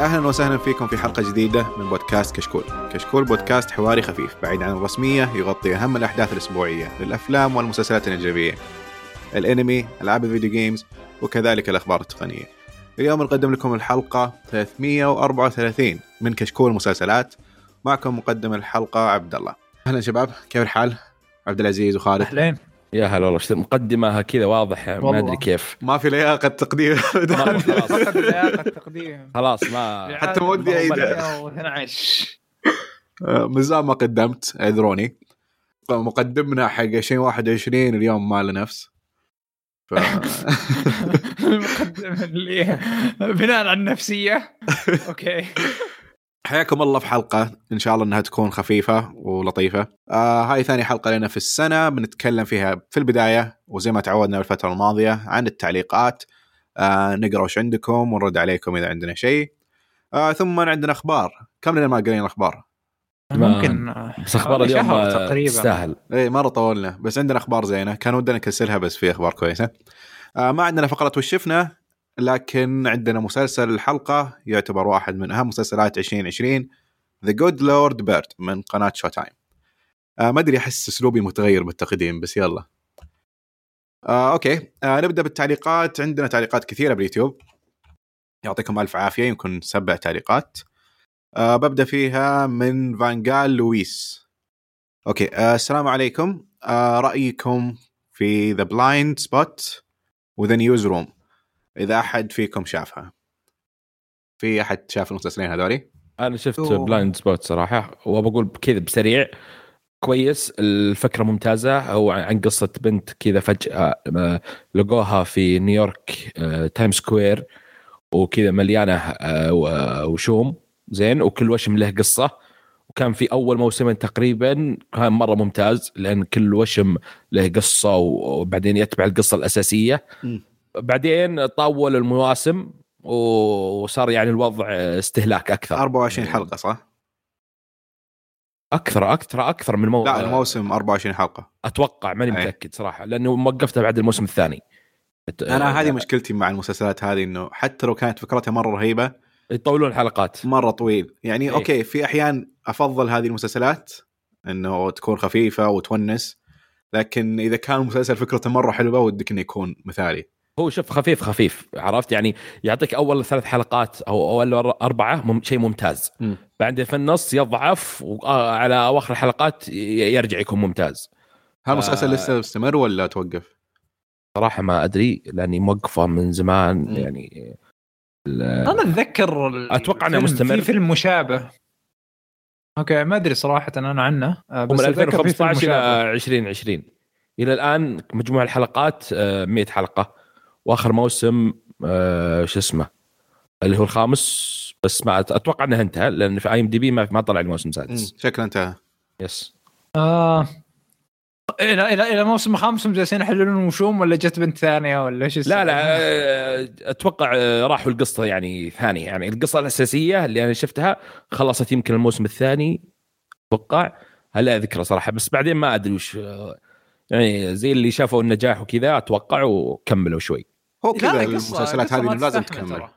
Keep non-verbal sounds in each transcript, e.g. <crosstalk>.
أهلا وسهلا فيكم في حلقة جديدة من بودكاست كشكول. كشكول بودكاست حواري خفيف بعيد عن الرسمية يغطي أهم الأحداث الأسبوعية للأفلام والمسلسلات الاجنبيه. الأنمي، ألعاب الفيديو جيمز وكذلك الأخبار التقنية. اليوم نقدم لكم الحلقة 334 من كشكول مسلسلات. معكم مقدم الحلقة عبد الله. أهلا شباب، كيف الحال؟ عبد العزيز وخالد. أهلين يا هلا والله مقدمة كذا واضح ما. أدري كيف. ما في لياقة <laughs> خلاص. فقد لياقة التقديم خلاص ما حتى ما ودي أعيد. 12 آه، من زمان ما قدمت اعذروني مقدمنا حق 2021 اليوم ما له نفس. ف... <laughs> المقدمة اللي بناء على النفسية. <laughs> أوكي. حياكم الله في حلقة. إن شاء الله إنها تكون خفيفة ولطيفة. آه هاي ثاني حلقة لنا في السنة. بنتكلم فيها في البداية وزي ما تعودنا بالفترة الماضية عن التعليقات. آه نقرأ وش عندكم ونرد عليكم إذا عندنا شيء. آه ثم عندنا أخبار. كم لنا ما قرينا الأخبار ممكن بس أخبار اليوم آه، تقريبا. تستاهل. إيه مره طولنا بس عندنا أخبار زينة. كان ودنا نكسرها بس في أخبار كويسة. آه ما عندنا فقرة وش شفنا. لكن عندنا مسلسل الحلقة يعتبر واحد من أهم مسلسلات 2020 The Good Lord Bird من قناة Showtime آه ما أدري أحس أسلوبي متغير بالتقديم بس يلا. آه OK. آه نبدأ بالتعليقات. عندنا تعليقات كثيرة باليوتيوب. يعطيكم ألف عافية يمكن سبع تعليقات. آه ببدأ فيها من فانجال لويس. OK. آه السلام عليكم. آه رأيكم في The Blindspot و The Newsroom إذا أحد فيكم شافها. في أحد شاف المسلسلين هذولي؟ أنا شفت أوه. Blindspot صراحة وبقول كذا بسريع. كويس الفكرة ممتازة. أو عن قصة بنت كذا فجأة آه، لقوها في نيويورك آه، Times Square وكذا مليانة آه، وشوم. زين وكل وشم له قصة. وكان في أول موسمين تقريبا كان مرة ممتاز لأن كل وشم له قصة وبعدين يتبع القصة الأساسية. بعدين طول المواسم وصار يعني الوضع استهلاك أكثر 24 حلقة صح؟ أكثر أكثر أكثر من مو... لا الموسم 24 حلقة أتوقع ماني أي. متأكد صراحة لأنه وقفتها بعد الموسم الثاني أنا هذه مشكلتي مع المسلسلات هذه إنه حتى لو كانت فكرتها مرة رهيبة يطولون الحلقات مرة طويل يعني إيه. أوكي في أحيان أفضل هذه المسلسلات إنه تكون خفيفة وتونس لكن إذا كان المسلسل فكرته مرة حلوة ودك إنه يكون مثالي هو شوف خفيف خفيف عرفت يعني يعطيك أول ثلاث حلقات أو أول أربعة مم شيء ممتاز مم. بعدين في النص يضعف وعلى أواخر الحلقات يرجع يكون ممتاز هل المسلسل آه. لسه مستمر ولا توقف؟ صراحة ما أدري لأني موقفه من زمان مم. يعني أنا أتذكر إنه فيلم- مستمر. في فيلم مشابه أوكي ما أدري صراحة أنا عنه آه، بس فيلم 2015 إلى مشابه. 2020 إلى الآن مجموع الحلقات آه، 100 حلقة وآخر موسم آه، شو اسمه اللي هو الخامس بس ما أتوقع إنه انتهى لأن في IMDb ما ما طلع الموسم السادس. شكله انتهى. يس آه. إلى إلى إلى موسم خامس هم جالسين يحللون وشوم ولا جت بنت ثانية ولا إيش لا لا؟ آه، أتوقع آه، راحوا القصة يعني ثانية. يعني القصة الأساسية اللي أنا شفتها خلصت يمكن الموسم الثاني أتوقع. هلا ذكرى صراحة بس بعدين ما أدري وش آه، يعني زي اللي شافوا النجاح وكذا أتوقع وكملوا شوي. هو كذا المسلسلات هذه لازم تكمل.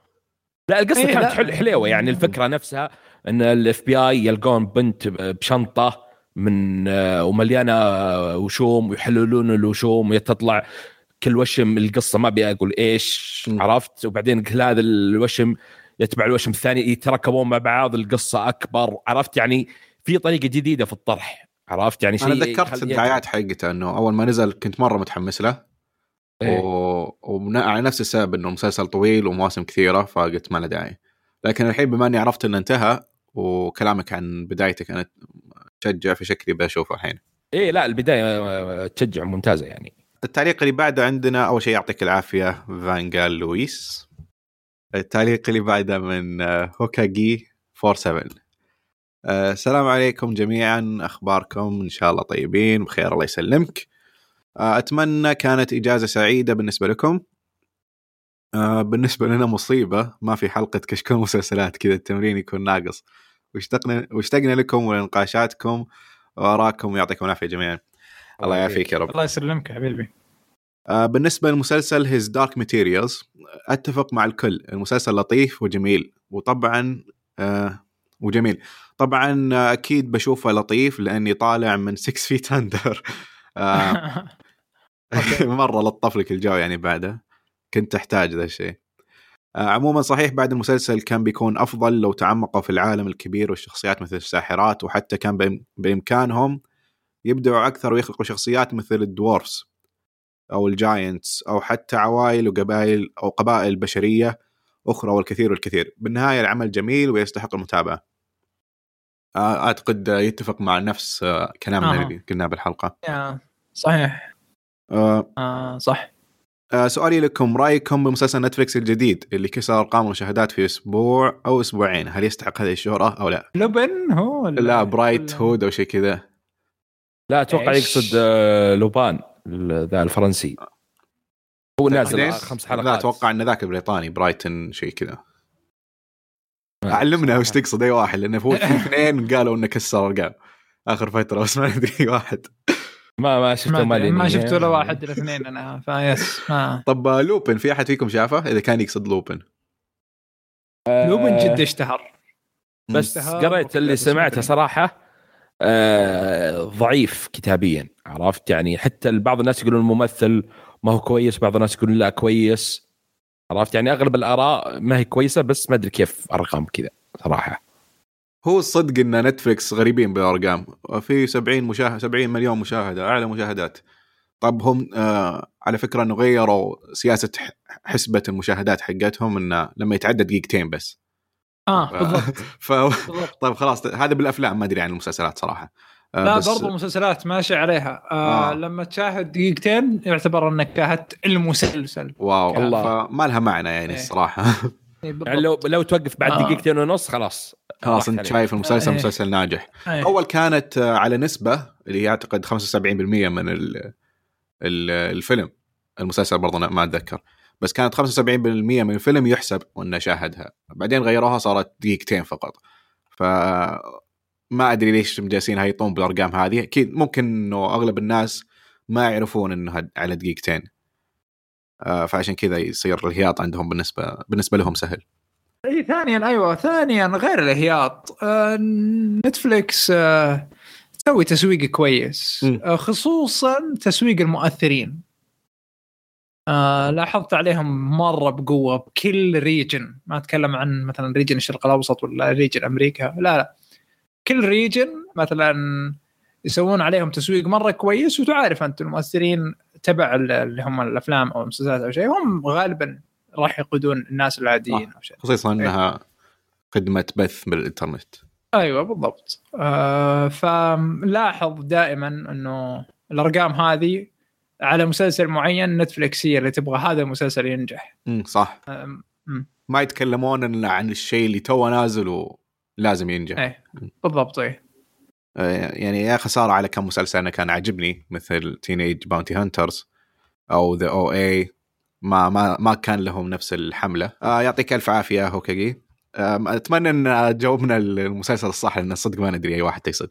لا القصة إيه، كانت. حل حلوة يعني الفكرة نفسها إن الاف بي اي يلقون بنت بشنطة من آه، ومليانة آه، وشوم ويحللون الوشوم وتطلع كل وشم القصة ما أبي أقول إيش. عرفت وبعدين كل هذا الوشم يتبع الوشم الثاني يتركبون مع بعض القصة أكبر عرفت يعني في طريقة جديدة في الطرح عرفت يعني شيء أنا تذكرت الدعايات حقته إنه أول ما نزل كنت مرة متحمس له إيه. و... وعلى نفس السبب إنه مسلسل طويل ومواسم كثيرة فقلت ما له داعي. لكن الحين بما إني عرفت إنه انتهى وكلامك عن بدايتك أنا تشجع في شكلي بشوفه الحين. إيه لا البداية تشجع ممتازة يعني. التعليق اللي بعده عندنا أول شيء يعطيك العافية فانجال لويس. التعليق اللي بعده من آه، هوكاجي 47 آه، السلام عليكم جميعا أخباركم؟ إن شاء الله طيبين بخير الله يسلمك. أتمنى كانت إجازة سعيدة بالنسبة لكم. آه، بالنسبة لنا مصيبة ما في حلقة كشكول مسلسلات كذا التمرين يكون ناقص. واشتقنا واشتقنا لكم ولنقاشاتكم واراكم يعطيكم العافية جميعا. الله يعافيك. يا رب. الله يسلمك حبيبي. آه، بالنسبة للمسلسل His Dark Materials أتفق مع الكل المسلسل لطيف وجميل وطبعا آه وجميل. طبعا آه، أكيد بشوفه لطيف لأني طالع من 6 Feet Under آه <laughs> <laughs> مرة لطف لك الجو يعني بعده. كنت احتاج ذا الشيء آه عموما صحيح بعد المسلسل كان بيكون أفضل لو تعمقوا في العالم الكبير والشخصيات مثل الساحرات وحتى كان بإمكانهم يبدعوا أكثر ويخلقوا شخصيات مثل ال dwarves أو ال giants أو حتى عوائل وقبائل أو قبائل بشرية أخرى والكثير والكثير. بالنهاية العمل جميل ويستحق المتابعة. آه، أعتقد يتفق مع نفس آه، كلامنا. اللي قلناه بالحلقة. صحيح. آه، آه صح. آه، سؤالي لكم رأيكم بمسلسل نتفلكس الجديد اللي كسر ارقام المشاهدات في أسبوع أو أسبوعين؟ هل يستحق هذه الشهرة أو لا؟ لبن؟ هو ولا- لا Brighthood أو شيء كذا. لا أتوقع؟ يقصد آه، لوبان ذا الفرنسي. هو نازل خمس حلقات. لا أتوقع إن ذاك البريطاني برايتن شيء كذا. علمنا وش تقصد أي واحد لأنه في اثنين قالوا إنه كسر ارقام آخر فترة بس ما ندري واحد. ما ما شفته ما, ما شفت ولا <laughs> واحد الاثنين أنا فيس ما. طب آه، لوبن في أحد فيكم شافه؟ إذا كان يقصد لوبن. لوبن جدا اشتهر. بس قريت اللي سمعته صراحة آه ضعيف كتابيا عرفت؟ يعني حتى بعض الناس يقولون الممثل ما هو كويس بعض الناس يقولون لا كويس عرفت؟ يعني أغلب الآراء ما هي كويسة بس ما أدري كيف أرقام كذا صراحة. هو الصدق إن نتفلكس غريبين بالأرقام. في 70 مشاهد 70 مليون مشاهدة أعلى مشاهدات. طب هم آه على فكرة إنه غيروا سياسة حسبة المشاهدات حقتهم إنه لما يتعدى دقيقتين بس. آه بالضبط. <laughs> ف طيب خلاص هذا بالأفلام ما أدري عن المسلسلات صراحة. آه لا بس- برضو مسلسلات ماشي عليها. آه, آه. لما تشاهد دقيقتين يعتبر إنك شاهدت المسلسل. واو. الله. فما لها معنى يعني إيه. الصراحة. <laughs> يعني لو لو توقف بعد آه. دقيقتين ونص خلاص. خلاص أنت. شايف المسلسل إيه. مسلسل ناجح. إيه. أول كانت آه، على نسبة اللي هي أعتقد 75% من ال ال الفيلم. المسلسل برضه ما أتذكر. بس كانت 75% من الفيلم يحسب وانه شاهدها. بعدين غيروها صارت دقيقتين فقط. ف ما أدري ليش جالسين هيطون بالأرقام هذه. أكيد ممكن إنه أغلب الناس ما يعرفون انها على دقيقتين. آه، فعشان كذا يصير الهياط عندهم بالنسبة بالنسبة لهم سهل. إي ثانيا أيوه ثانيا غير الهياط آه نتفليكس آه تسوي تسويق كويس. آه خصوصا تسويق المؤثرين. آه لاحظت عليهم مرة بقوة بكل region ما أتكلم عن مثلا region الشرق الأوسط ولا region أمريكا لا لا. كل ريجن مثلا يسوون عليهم تسويق مرة كويس وتعرف أنت المؤثرين تبع ال- اللي هم الأفلام أو المسلسلات أو شيء هم غالبا راح يقودون الناس العاديين أو شيء. خصوصا إنها خدمة بث بالإنترنت. أيوه بالضبط. آه فلاحظ دائما إنه الأرقام هذه على مسلسل معين نتفلكس هي اللي تبغى هذا المسلسل ينجح. امم صح. آم، ما يتكلمون إلا عن الشيء اللي تو نازل ولازم ينجح. إيه بالضبط إيه. آه، يعني يا خساره على كم مسلسل أنا كان عاجبني مثل Teenage Bounty Hunters أو The OA ما ما ما كان لهم نفس الحملة. آه يعطيك ألف عافية هوكاجي آه أتمنى إن جاوبنا المسلسل الصح لأن صدق ما ندري أي واحد تقصد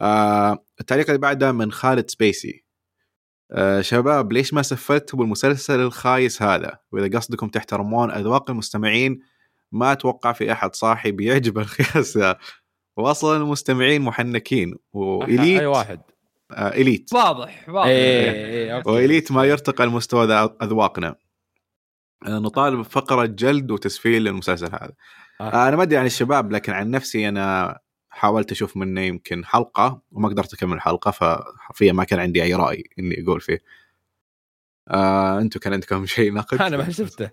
آه التعليق اللي بعده من خالد سبيسي. آه شباب ليش ما سفلتوا بالمسلسل الخايس هذا؟ وإذا قصدكم تحترمون أذواق المستمعين ما أتوقع في أحد صاحي بيعجبه الخياس. واصلا المستمعين محنكين و elite أي واحد. آه elite. واضح واضح. إيه، إيه، أوكي. و elite ما يرتقى لمستوى ذا- أذواقنا. آه، نطالب بفقره جلد وتسفيل للمسلسل هذا. آه. آه، أنا ما أدري عن الشباب لكن عن نفسي أنا حاولت أشوف منه يمكن حلقة وما قدرت أكمل الحلقة فحرفيا ما كان عندي أي رأي إني أقول فيه. آه، أنتم كان عندكم شيء نقد <laughs> أنا ما شفته.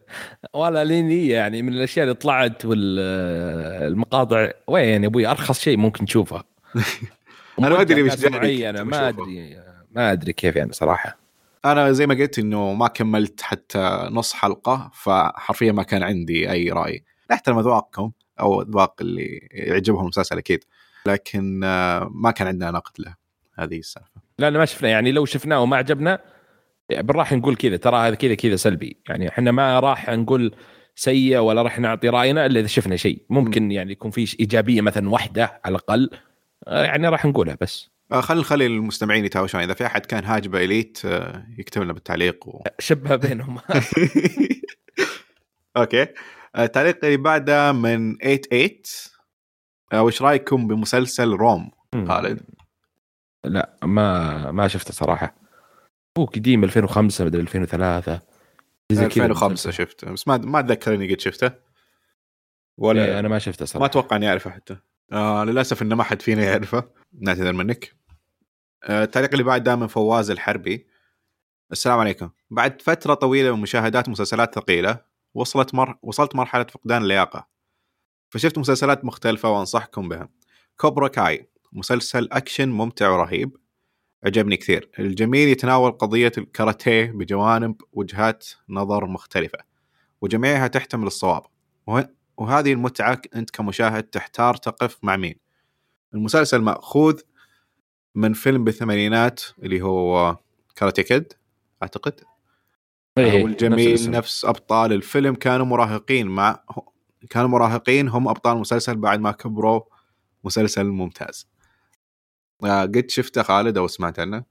ولا ليني يعني من الأشياء اللي طلعت والمقاطع. وين يا أبوي؟ أرخص شيء ممكن تشوفه. <laughs> أنا ما أدري وش معينه كنت ما. أدري ما أدري كيف يعني صراحة. أنا زي ما قلت إنه ما كملت حتى نص حلقة فحرفيا ما كان عندي أي رأي. أحترم أذواقكم أو أذواق اللي يعجبهم المسلسل أكيد لكن آه، ما كان عندنا نقد له. هذه السالفة. لا لا ما شفنا. يعني لو شفناه وما عجبنا راح نقول كذا ترى هذا كذا كذا سلبي. يعني إحنا ما راح نقول سيء ولا راح نعطي رأينا إلا إذا شفنا شيء. ممكن يعني يكون في إيجابية مثلا واحدة على الأقل آه، يعني راح نقولها بس. آه، خلينا نخلي المستمعين يتهاوشون. إذا في أحد كان هاجبه إليت آه، يكتب لنا بالتعليق و... <laughs> شبه بينهم. <laughs> أوكي. التعليق اللي بعده من 88 آه، وش رأيكم بمسلسل روم. خالد. لا ما ما شفته صراحة. هو قديم 2005 مدري 2003 زي كذا. 2005 المسلسل. شفته بس ما ما أتذكر إني قد شفته. ولا إيه أنا ما شفته ما صراحة أتوقع إني أعرفه حتى. آه للأسف إنه ما حد فينا يعرفه. نعتذر منك. آه التعليق اللي بعده من فواز الحربي. السلام عليكم. بعد فترة طويلة من مشاهدات مسلسلات ثقيلة وصلت مر... وصلت مرحلة فقدان اللياقة. فشفت مسلسلات مختلفة وأنصحكم بها. كوبرا كاي مسلسل أكشن ممتع ورهيب. عجبني كثير. الجميل يتناول قضية الكاراتيه بجوانب وجهات نظر مختلفة وجميعها تحتمل الصواب. وه... وهذه المتعة أنت كمشاهد تحتار تقف مع مين؟ المسلسل مأخوذ من فيلم بالثمانينات اللي هو كاراتيه كيد أعتقد؟ إيه، والجميل نفس نفس. أبطال الفيلم كانوا مراهقين مع كانوا مراهقين هم أبطال المسلسل بعد ما كبروا. مسلسل ممتاز. قد شفته خالد أو سمعت عنه؟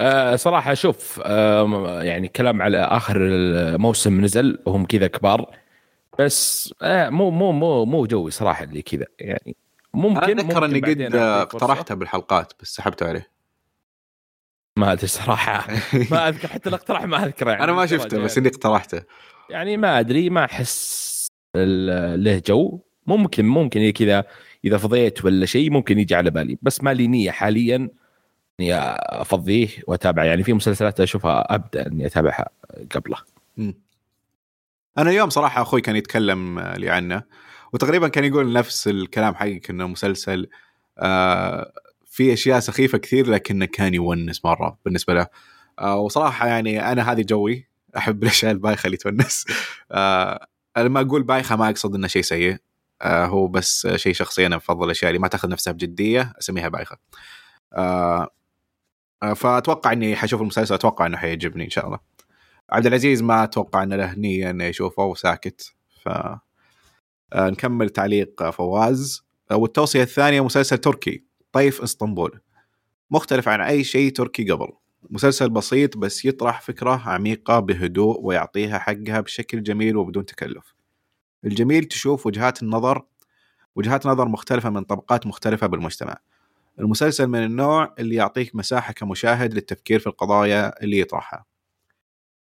آه صراحة شوف آه يعني كلام على آخر الموسم نزل وهم كذا كبار بس آه مو مو مو مو جوي صراحة اللي كذا يعني ممكن أتذكر إني قد. اقترحته بالحلقات بس سحبت عليه. ما أدري صراحة. <laughs> ما أذكر حتى الاقتراح ما اذكره يعني أنا ما شفته بس إني اقترحته. يعني ما أدري ما أحس له جو. ممكن ممكن كذا إذا فضيت ولا شيء ممكن يجي على بالي. بس ما لي نية حاليا إني أفضيه واتابعه يعني في مسلسلات أشوفها ابدا إني أتابعها قبله. أنا اليوم صراحة أخوي كان يتكلم لي عنه وتقريبا كان يقول نفس الكلام حقك إنه مسلسل آه في أشياء سخيفة كثير لكنه كان يونس مرة بالنسبة له. آه وصراحة يعني أنا هذه جوي أحب الأشياء البايخة اللي تونس. آه لما أقول بايخة ما أقصد إنه شيء سيء. آه هو بس شيء شخصي أنا بفضل الاشياء اللي ما تأخذ نفسها بجدية أسميها بايخة. آه آه، فأتوقع إني حشوف المسلسل أتوقع إنه حيعجبني إن شاء الله. عبد العزيز ما أتوقع إنه له نيه إنه يشوفه وساكت. ف نكمل تعليق فواز. والتوصية الثانية مسلسل تركي طيف إسطنبول. مختلف عن أي شيء تركي قبل. مسلسل بسيط بس يطرح فكرة عميقة بهدوء ويعطيها حقها بشكل جميل وبدون تكلف. الجميل تشوف وجهات النظر وجهات نظر مختلفة من طبقات مختلفة بالمجتمع. المسلسل من النوع اللي يعطيك مساحة كمشاهد للتفكير في القضايا اللي يطرحها.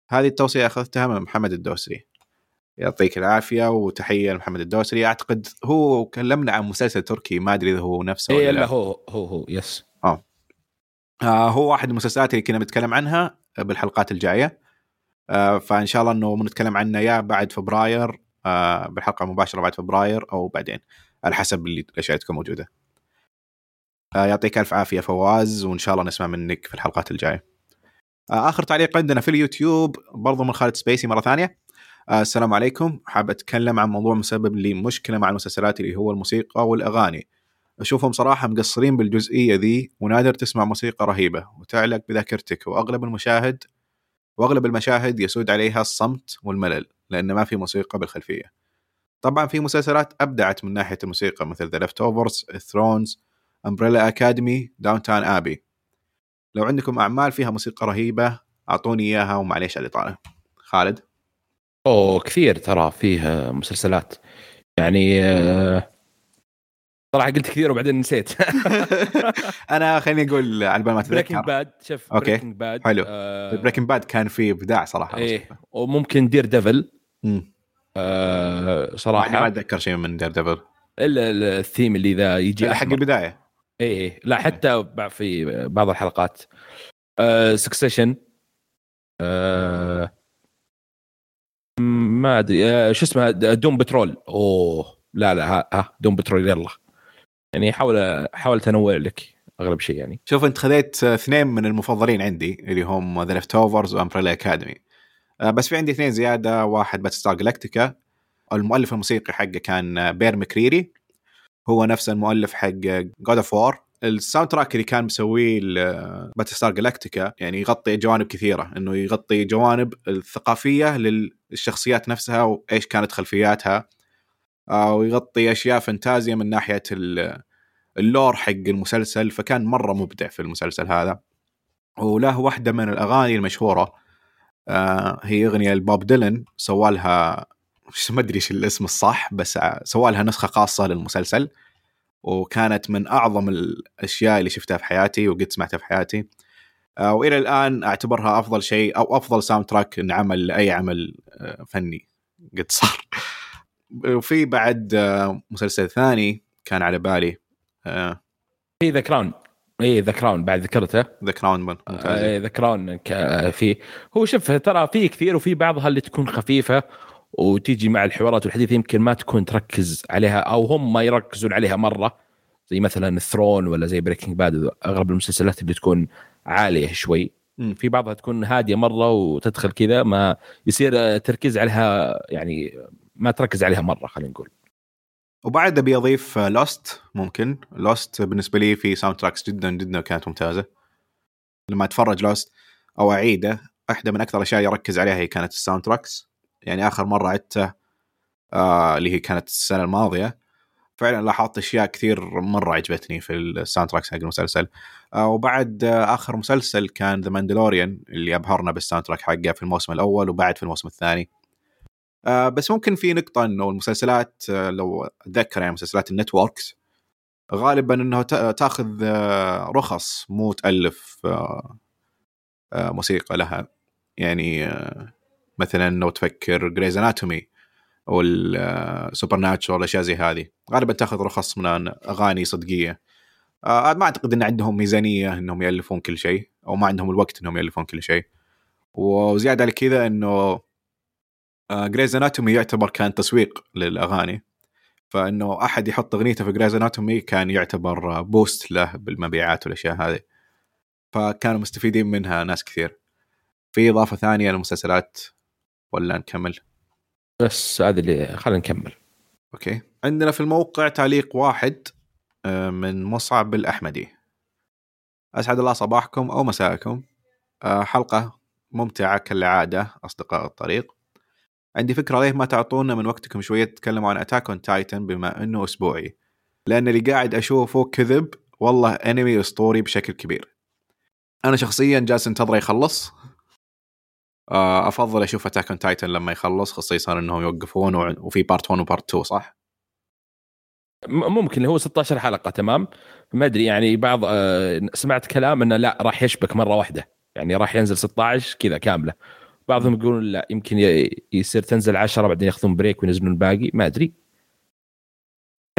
هذه التوصية أخذتها من محمد الدوسري. يعطيك العافية وتحية لمحمد الدوسري. أعتقد هو كلمنا عن مسلسل تركي ما أدري إذا هو نفسه اي ولا لا. هو هو هو يس. آه. هو واحد المسلسلات اللي كنا بنتكلم عنها بالحلقات الجاية. آه فإن شاء الله إنه بنتكلم عنه يا بعد فبراير. آه بالحلقة المباشرة بعد فبراير أو بعدين على حسب اللي الأشياء تكون موجودة. آه يعطيك ألف عافية فواز وإن شاء الله نسمع منك في الحلقات الجاية. آه آخر تعليق عندنا في اليوتيوب برضو من خالد سبيسي مرة ثانية. آه السلام عليكم. حاب أتكلم عن موضوع مسبب لي مشكلة مع المسلسلات اللي هو الموسيقى والأغاني. أشوفهم صراحة مقصرين بالجزئية ذي ونادر تسمع موسيقى رهيبة وتعلق بذاكرتك وأغلب المشاهد واغلب المشاهد يسود عليها الصمت والملل لأن ما في موسيقى بالخلفية. طبعا في مسلسلات أبدعت من ناحية الموسيقى مثل The Leftovers Thrones Umbrella Academy Downton Abbey لو عندكم أعمال فيها موسيقى رهيبة أعطوني إياها ومعليش على الاطاله خالد؟ أوه كثير ترى فيه مسلسلات. يعني آه، صراحة قلت كثير وبعدين نسيت. <laughs> أنا خليني أقول على بال ما بريكنج باد شوف أوكي. Breaking Bad حلو. آه. Breaking Bad كان فيه إبداع صراحة إيه. وممكن Daredevil. آه ما صراحة أتذكر شيء من Daredevil الا الثيم اللي ذا يجي حق البداية. اي اي لا حتى بع- في بعض الحلقات. آه Succession آه ما أدري آه شو اسمه؟ دوم بترول أوه. لا لا ها, ها دوم بترول يلا. يعني حاول حاول تنوع لك أغلب شيء يعني. شوف أنت خذيت اثنين من المفضلين عندي اللي هم The Leftovers و Umbrella Academy بس في عندي اثنين زيادة. واحد Battlestar Galactica المؤلف الموسيقي حقه كان بير مكريري هو نفس المؤلف حق God of War ال soundtrack اللي كان مسويه Battlestar Galactica يعني يغطي جوانب كثيرة. إنه يغطي جوانب الثقافية للشخصيات نفسها وإيش كانت خلفياتها. ويغطي أشياء فانتازيا من ناحية ال- ال lore حق المسلسل فكان مرة مبدع في المسلسل هذا. وله واحدة من الأغاني المشهورة آه، هي أغنية لبوب ديلن سوالها <laughs> ما أدري إيش الاسم الصح بس سوى لها نسخة خاصة للمسلسل. وكانت من أعظم الأشياء اللي شفتها في حياتي وقد سمعتها في حياتي. آه، وإلى الآن أعتبرها أفضل شيء أو أفضل soundtrack انعمل لأي عمل آه، فني قد صار. وفي بعد آه، مسلسل ثاني كان على بالي في The Crown. اي The Crown بعد ذكرته. The Crown The Crown في هو شوف ترى في كثير وفي بعضها اللي تكون خفيفة وتيجي مع الحوارات والحديث يمكن ما تكون تركز عليها أو هم ما يركزون عليها مرة. زي مثلا ال Thrones ولا زي Breaking Bad أغلب المسلسلات اللي تكون عالية شوي. في بعضها تكون هادية مرة وتدخل كذا ما يصير تركيز عليها يعني ما تركز عليها مرة خلينا نقول. وبعد أبي أضيف Lost ممكن. Lost بالنسبة لي في soundtracks جدا جدا كانت ممتازة. لما أتفرج Lost أو أعيده واحدة من أكثر الأشياء اللي أركز عليها هي كانت ال soundtracks يعني آخر مرة عدته آه اللي هي كانت السنة الماضية. فعلا لاحظت أشياء كثير مرة عجبتني في ال soundtracks حق المسلسل. آه وبعد آه آخر مسلسل كان The Mandalorian اللي أبهرنا بال soundtrack حقه في الموسم الأول وبعد في الموسم الثاني. آه بس ممكن في نقطة إنه المسلسلات آه لو أتذكر يعني مسلسلات ال networks غالبا انه تأخذ آه رخص مو تألف آه آه موسيقى لها. يعني آه مثلا لو تفكر Grey's Anatomy وال Supernatural اشياء زي هذه غالبا تأخذ رخص من أغاني صدقية. آه ما أعتقد إن عندهم ميزانية إنهم يألفون كل شيء أو ما عندهم الوقت إنهم يألفون كل شيء. وزيادة على كذا إنه Grey's آه Anatomy يعتبر كان تسويق للأغاني. فإنه أحد يحط أغنيته في Grey's Anatomy كان يعتبر boost له بالمبيعات والأشياء هذه. فكانوا مستفيدين منها ناس كثير. في إضافة ثانية للمسلسلات ولا نكمل؟ بس هذا اللي خلينا نكمل. okay. عندنا في الموقع تعليق واحد آه، من مصعب الأحمدي. أسعد الله صباحكم أو مساءكم. آه، حلقة ممتعة كالعادة أصدقاء الطريق. عندي فكرة ليه ما تعطونا من وقتكم شوية تتكلموا عن Attack on Titan بما إنه أسبوعي. لأن اللي قاعد أشوفه كذب والله انمي اسطوري بشكل كبير. أنا شخصيا جالس انتظره يخلص. آه، أفضل أشوف Attack on Titan لما يخلص خصيصا إنهم يوقفون وفي part 1 و part 2 صح؟ ممكن هو 16 حلقة تمام؟ ما أدري يعني بعض آه، سمعت كلام إنه لا راح يشبك مرة واحدة. يعني راح ينزل 16 كذا كاملة. بعضهم يقولون لا يمكن يصير تنزل 10 بعدين ياخذون break وينزلون الباقي ما أدري.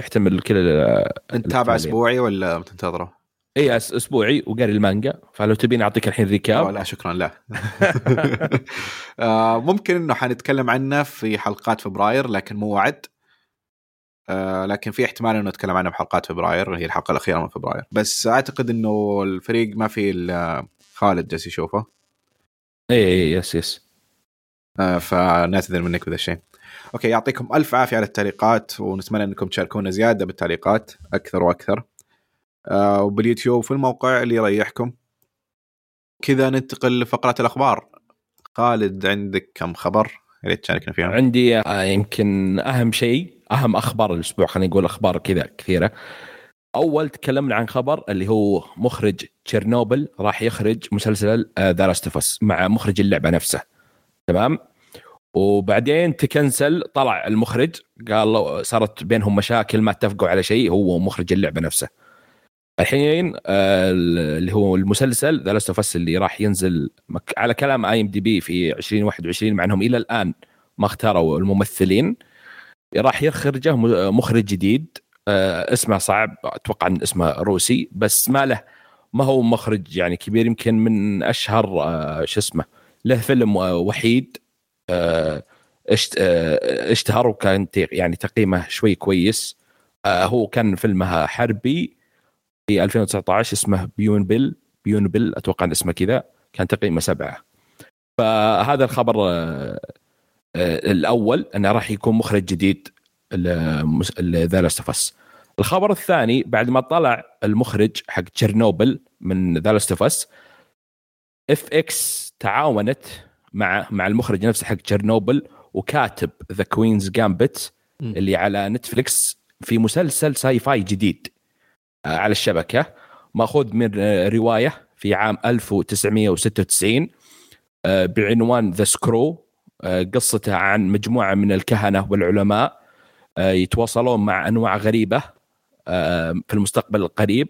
يحتمل كل أنت تابع أسبوعي ولا تنتظره؟ اي أسبوعي وقاري المانجا فلو تبين أعطيك الحين recap لا شكرا لا. <laughs> آه، ممكن إنه حنتكلم عنه في حلقات فبراير لكن مو وعد. آه، لكن في احتمال إنه نتكلم عنه بحلقات فبراير هي الحلقة الأخيرة من فبراير. بس أعتقد إنه الفريق ما في خالد جالس يشوفه. اي اي yes yes. آه، فنعتذر منك بهذا الشيء. okay يعطيكم ألف عافية على التعليقات ونتمنى أنكم تشاركونا زيادة بالتعليقات أكثر وأكثر. آه، وباليوتيوب في الموقع اللي يريحكم. كذا ننتقل لفقرات الأخبار. خالد عندك كم خبر يا ريت تشاركنا فيهم عندي آه، يمكن أهم شيء أهم أخبار الأسبوع خلينا نقول أخبار كذا كثيرة. أول تكلمنا عن خبر اللي هو مخرج تشيرنوبل راح يخرج مسلسل The Last مع مخرج اللعبة نفسه. تمام؟ وبعدين تكنسل طلع المخرج قال صارت بينهم مشاكل ما اتفقوا على شيء هو مخرج اللعبة نفسه. الحين آه، اللي هو المسلسل The Last اللي راح ينزل على كلام اي ام دي بي في 2021 مع انهم إلى الآن ما اختاروا الممثلين. راح يخرجه مخرج جديد آه، اسمه صعب أتوقع إن اسمه روسي بس ما له ما هو مخرج يعني كبير يمكن من أشهر آه، شو اسمه له فيلم وحيد اشتهر وكان يعني تقييمه شوي كويس. هو كان فيلمها حربي في 2019 اسمه Beanpole Beanpole أتوقع اسمه كذا كان تقييمه سبعة. فهذا الخبر آه، آه، الأول إنه راح يكون مخرج جديد The Last الخبر الثاني بعد ما طلع المخرج حق تشيرنوبل من The Last FX تعاونت مع مع المخرج نفسه حق تشيرنوبل وكاتب The Queen's Gambit اللي على نتفلكس في مسلسل sci-fi جديد آه، على الشبكة. ماخوذ من آه، رواية في عام 1996 آه، بعنوان The Sparrow قصته عن مجموعة من الكهنة والعلماء يتواصلون مع أنواع غريبة في المستقبل القريب.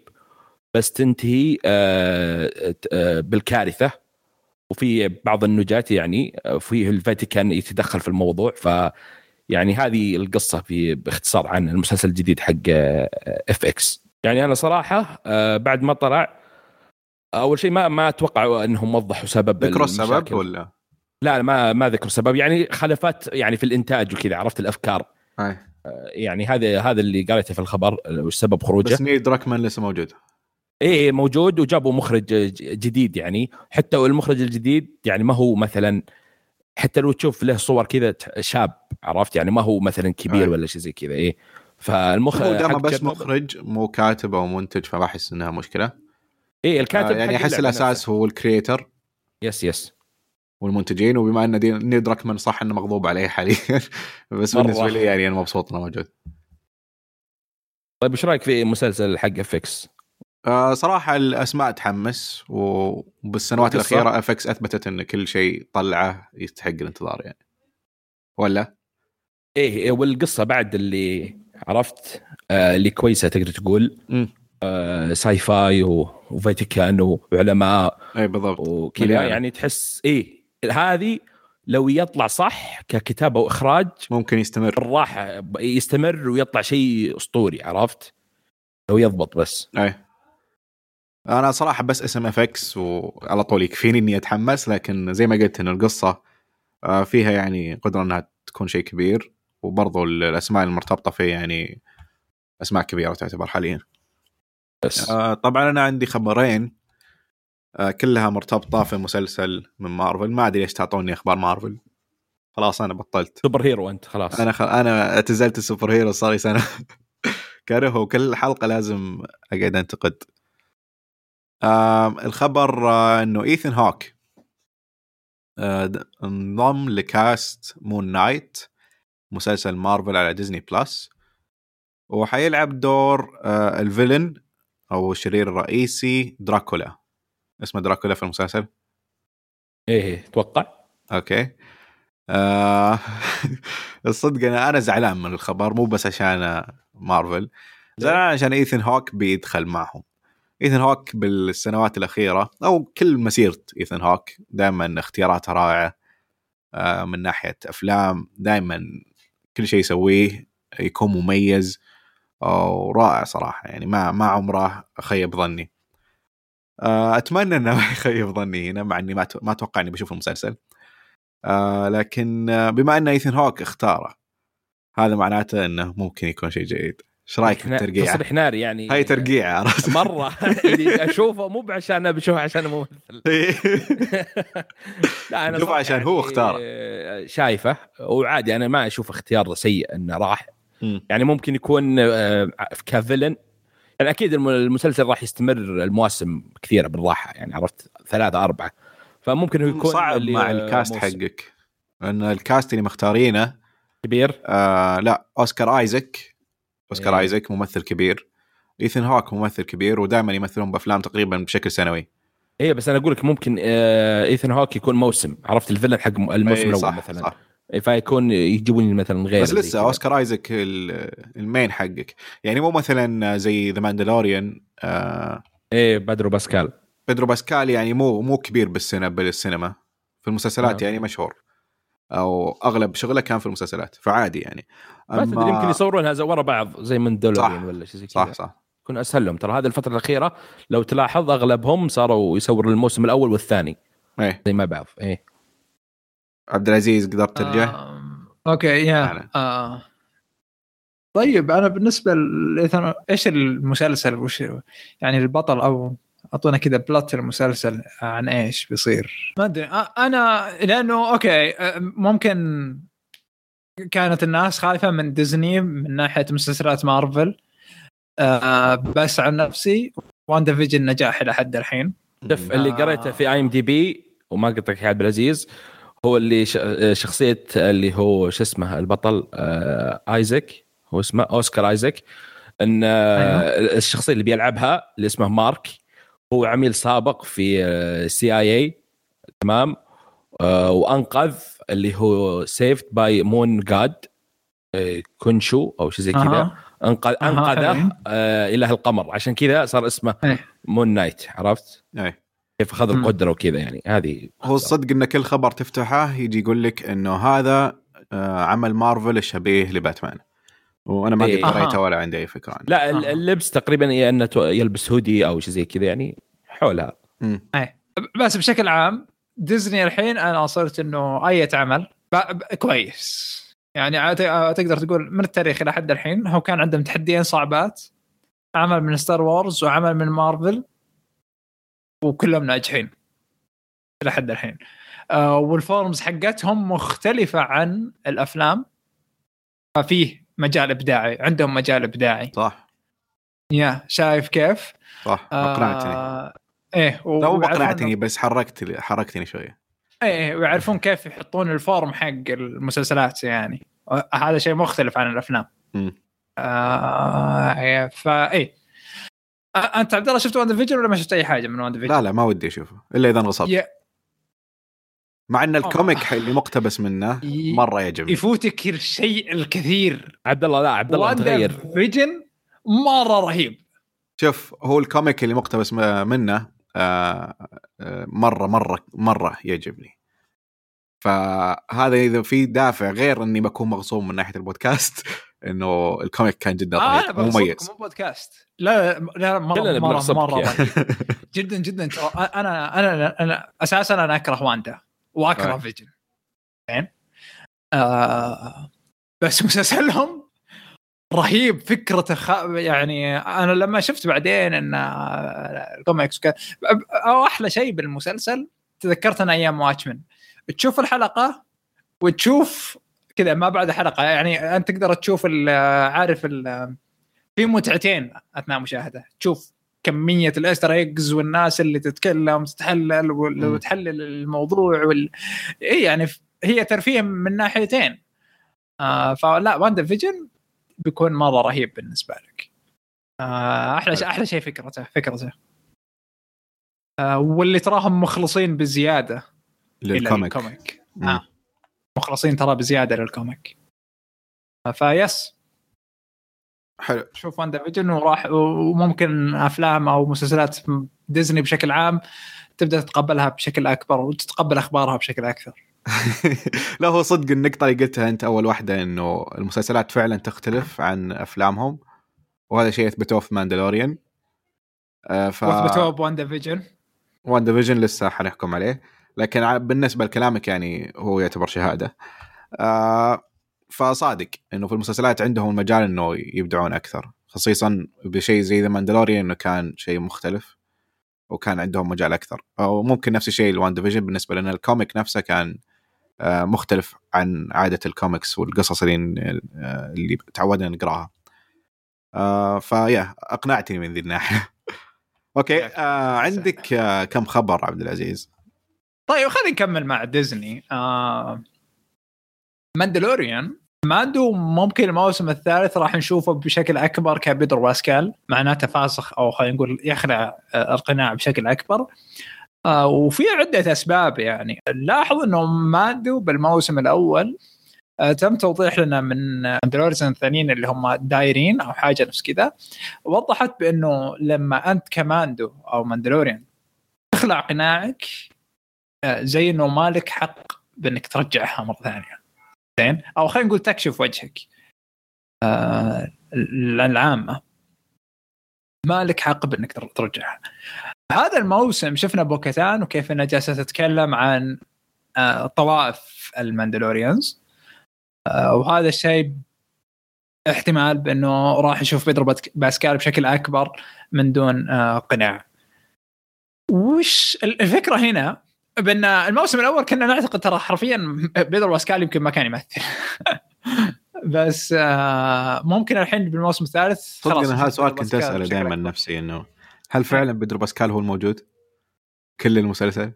بس تنتهي آه، آه، بالكارثة. وفي بعض النجاة يعني آه، فيه الفاتيكان يتدخل في الموضوع. ف يعني هذه القصة في باختصار عن المسلسل الجديد حق FX يعني أنا صراحة آه، بعد ما طلع أول شيء ما ما أتوقع أنهم وضحوا سبب ذكروا السبب. ولا؟ لا ما ما ذكروا سبب يعني خلفات يعني في الإنتاج وكذا عرفت الأفكار؟ أي. يعني هذا هذا اللي قريته في الخبر وش سبب خروجه. بس نيل دراكمان لسه موجود. إيه موجود وجابوا مخرج جديد يعني حتى المخرج الجديد يعني ما هو مثلا حتى لو تشوف له صور كذا شاب عرفت يعني ما هو مثلا كبير. ولا شيء زي كذا إيه فالمخرج هو دام بس مخرج مو كاتب أو منتج فما احس إنها مشكلة إيه الكاتب آه يعني احس الأساس. هو ال creator yes yes والمنتجين وبما أن نيل دراكمان صح إنه مغضوب عليه حاليا <laughs> بس. بالنسبة لي يعني أنا مبسوط إنه موجود طيب إيش رأيك في مسلسل حق FX؟ آه صراحة الأسماء تحمس وبالسنوات؟ الأخيرة FX أثبتت إن كل شيء طلعه يستحق الانتظار يعني ولا؟ إيه إيه، والقصة بعد اللي عرفت آه اللي كويسة تقدر تقول. آه sci-fi وفاتيكان وعلماء اي بالضبط وكذا. يعني تحس إيه هذه لو يطلع صح ككتابة وإخراج ممكن يستمر بالراحه ب- يستمر ويطلع شيء أسطوري عرفت؟ لو يضبط بس اي أنا صراحة بس اسم FX وعلى طول يكفيني إني أتحمس لكن زي ما قلت إن القصة آه، فيها يعني قدرة إنها تكون شيء كبير وبرضو الأسماء المرتبطة فيه يعني أسماء كبيرة تعتبر حاليا. بس. آه، طبعا أنا عندي خبرين آه، كلها مرتبطة في مسلسل من مارفل. ما أدري ليش تعطوني أخبار مارفل. خلاص أنا بطلت. superhero أنت خلاص. أنا خل... أنا اعتزلت ال superhero صار لي سنه كرهه. وكل حلقة لازم أقعد أنتقد. آم، الخبر آه، إنه إيثن هوك آه، انضم ل cast مون نايت مسلسل مارفل على ديزني بلس وحيلعب دور آه، ال villain أو الشرير الرئيسي دراكولا. اسمه دراكولا في المسلسل؟ إيه إيه، أتوقع أوكي. آه <laughs> الصدق أنا أنا زعلان من الخبر مو بس عشان مارفل زعلان عشان إيثن هوك بيدخل معهم. ايثن هوك بالسنوات الأخيرة أو كل مسيرة ايثن هوك دائما اختياراته رائعة. آه من ناحية أفلام دائما كل شيء يسويه يكون مميز ورائع صراحة يعني ما ما عمره خيب ظني. آه، أتمنى إنه <laughs> ما يخيب ظني هنا مع إني ما أتوقع إني بشوف المسلسل. آه لكن بما إن ايثن هوك اختاره هذا معناته إنه ممكن يكون شيء جيد. إيش رأيك في الترقيعه؟ تصريح ناري يعني. هاي ترقيعه عرفت؟ مرة. <laughs> اللي أشوفه مو عشان بشوفه عشان ممثل لا أنا شوفه عشان هو اختاره. آه، شايفه. وعادي أنا ما أشوف اختيار سيء إنه راح. يعني ممكن يكون آه، كفيلن. يعني أكيد الم- المسلسل راح يستمر المواسم كثيرة بالراحة يعني عرفت؟ ثلاثة أربعة. فممكن هو يكون صعب اللي- مع الكاست موسم. حقك. لأن الكاست اللي مختارينه كبير. آه لا أوسكار آيزك. أوسكار إيه. ايزك ممثل كبير. إيثن هوك ممثل كبير ودائما يمثلون بأفلام تقريبا بشكل سنوي. إيه بس أنا أقول لك ممكن آه إيثن هوك يكون موسم. عرفت ال villain حق الموسم إيه، الأول مثلا. صح. إيه، فيكون يجيبون مثلا غير بس لسه. أوسكار ايزك ال- ال main حقك. يعني مو مثلا زي ذا ماندلوريان آه إيه بدرو باسكال. بيدرو باسكال يعني مو مو كبير بالسنة بالسينما. في المسلسلات آه. يعني مشهور. أو أغلب شغله كان في المسلسلات فعادي يعني. ما تدري يمكن يصورونها ورا بعض زي من دولارين صح. ولا شيء زي كذا. صح. صح يكون اسهل لهم ترى هذه الفترة الأخيرة لو تلاحظ أغلبهم صاروا يصوروا الموسم الأول والثاني. إيه. زي ما بعض إيه. عبد العزيز قدرت ترجع؟ آم، أوكي يا. آه. طيب أنا بالنسبة ل إيش المسلسل؟ وش يعني البطل؟ أو أعطونا كذا plot المسلسل عن إيش بيصير. ما أدري آه، أنا لأنه أوكي آه، ممكن كانت الناس خايفة من ديزني من ناحية مسلسلات مارفل. آه بس عن نفسي واندا فيجن نجاح إلى حد الحين. شوف اللي آه. قريته في IMDb وما قلت يا عبد العزيز هو اللي ش- شخصية اللي هو شو اسمه البطل آه ايزك هو اسمه أوسكار ايزك إن آه الشخصية اللي بيلعبها اللي اسمه مارك هو عميل سابق في CIA تمام؟ آه وأنقذ اللي هو saved by moon god كونشو أو شيء زي كذا أها. انقذ انقذه. آه إله القمر عشان كذا صار اسمه إيه. مون نايت عرفت؟ اي كيف أخذ. القدرة وكذا يعني هذه هو الصدق إن كل خبر تفتحه يجي يقول لك إنه هذا آه، عمل مارفل الشبيه لباتمان وأنا ما قد إيه. قريته. ولا عندي أي فكرة عنه لا ال- آه. اللبس تقريبا يا إنه يلبس هودي أو شيء زي كذا يعني حولها مم. بس بشكل عام ديزني الحين أنا صرت إنه أي عمل كويس. يعني تقدر تقول من التاريخ إلى حد الحين هو كان عندهم تحديين صعبات. عمل من ستار وورز وعمل من مارفل وكلهم ناجحين. إلى حد الحين. آه وال forms حقتهم مختلفة عن الأفلام. ففيه مجال إبداعي. عندهم مجال إبداعي. صح. يا شايف كيف؟ صح. أقنعتني. آه إيه مو ويعرفون- اقنعتني بس حركت حركتني شوية. إيه ويعرفون كيف يحطون ال form حق المسلسلات يعني. هذا شيء مختلف عن الأفلام. مم. آه إيه، فا إيه. آه، أنت عبد الله شفت واندا فيجن ولا ما شفت أي حاجة من واندا فيجن؟ لا لا ما ودي أشوفه إلا إذا انغصبت. ي- مع إن آه. ال comic اللي مقتبس منه مرة يعجبني. يفوتك الشيء الكثير. عبد الله لا عبد الله واندا متغير فيجن مرة رهيب. شوف هو ال comic اللي مقتبس منه مرة مرة مرة يعجبني فهذا إذا في دافع غير إني بكون مغصوب من ناحية البودكاست <laughs> إنه ال comic كان جدا آه أنا رهيب بغصبكم، مميز مو بودكاست لا لا لا مرة مرة مرة يعني. رهيب. جدا جدا أنا أنا أنا أساسا أنا أكره واندا وأكره آه. فيجن زين آه بس <laughs> مسلسلهم رهيب فكرته خ... يعني أنا لما شفت بعدين إن الكوميكس وكذا أو أحلى شيء بالمسلسل تذكرت أنا أيام Watchmen تشوف الحلقة وتشوف كذا ما بعد حلقة يعني أنت تقدر تشوف عارف في متعتين أثناء مشاهدة. تشوف كمية ال Easter eggs والناس اللي تتكلم تتحلل. وتحلل الموضوع وال... اي يعني هي ترفيه من ناحيتين. آه فلا WandaVision بيكون مرة رهيب بالنسبة لك. آه أحلى شيء أحلى شيء فكرته فكرته. آه واللي تراهم مخلصين بزيادة لل comic. مم. آه. مخلصين ترى بزيادة لل comic. آه، في. حلو. شوف WandaVision وراح وممكن أفلام أو مسلسلات ديزني بشكل عام تبدأ تتقبلها بشكل أكبر وتتقبل أخبارها بشكل أكثر. <laughs> لا هو صدق النقطة اللي قلتها أنت أول واحدة إنه المسلسلات فعلا تختلف عن أفلامهم وهذا شيء أثبتوه في Mandalorian آه ف واثبتوها ب WandaVision WandaVision لسه حنحكم عليه. لكن بالنسبة لكلامك يعني هو يعتبر شهادة. آه فصادق إنه في المسلسلات عندهم المجال إنه يبدعون أكثر خصيصا بشيء زي The Mandalorian إنه كان شيء مختلف وكان عندهم مجال أكثر. أو ممكن نفس الشيء ل WandaVision بالنسبة لأن ال comic نفسه كان مختلف عن عادة الكوميكس والقصص اللي آه، اللي تعودنا نقراها. آه، فيا أقنعتني من ذي الناحية. <laughs> أوكي آه، <laughs> عندك آه، كم خبر عبد العزيز؟ طيب خلينا نكمل مع ديزني آه Mandalorian Mando ممكن الموسم الثالث راح نشوفه بشكل أكبر كبيدرو باسكال معناته فاسخ أو خلينا نقول يخلع آه، القناع بشكل أكبر آه وفي عدة أسباب يعني. نلاحظ إنه Mando بالموسم الأول آه تم توضيح لنا من Mandalorian الثانيين اللي هم دايرين أو حاجة نفس كذا. وضحت بإنه لما أنت ك Mando أو Mandalorian تخلع قناعك آه، زي إنه مالك حق بإنك ترجعها مرة ثانية. زين؟ أو خلينا نقول تكشف وجهك. العامه مالك حق بإنك تر- ترجعها. هذا الموسم شفنا بوكاتان وكيف انها جالسة تتكلم عن آه طوائف ال Mandalorians. آه وهذا الشيء احتمال بأنه راح يشوف بيدرو باسك- باسكال بشكل أكبر من دون آه قناع. وش الفكرة هنا بأن الموسم الأول كنا نعتقد ترى حرفيا بيدرو باسكال يمكن ما كان يمثل. <laughs> بس ممكن الحين بالموسم الثالث صدق خلاص هذا سؤال كنت أسأله دائما. نفسي إنه هل فعلا بيدرو باسكال هو الموجود؟ كل المسلسل؟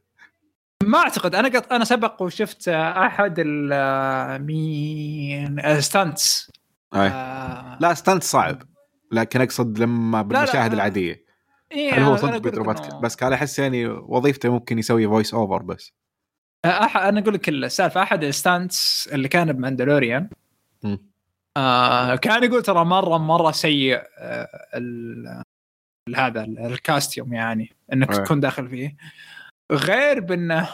ما أعتقد أنا قط أنا سبق وشفت آه، أحد ال آه، مين آه، stunts. آه، لا stunt صعب لكن أقصد لما بالمشاهد لا. العادية إيه هل هو صدق بيدرو باسكال أحس يعني وظيفته ممكن يسوي voice over بس أح... أنا أقول لك السالفة أحد ال stunts اللي كان ب Mandalorian. آه كان يقول ترى مرة مرة سيء آه هذا ال- ال costume يعني إنك أيه. تكون داخل فيه. غير بأنه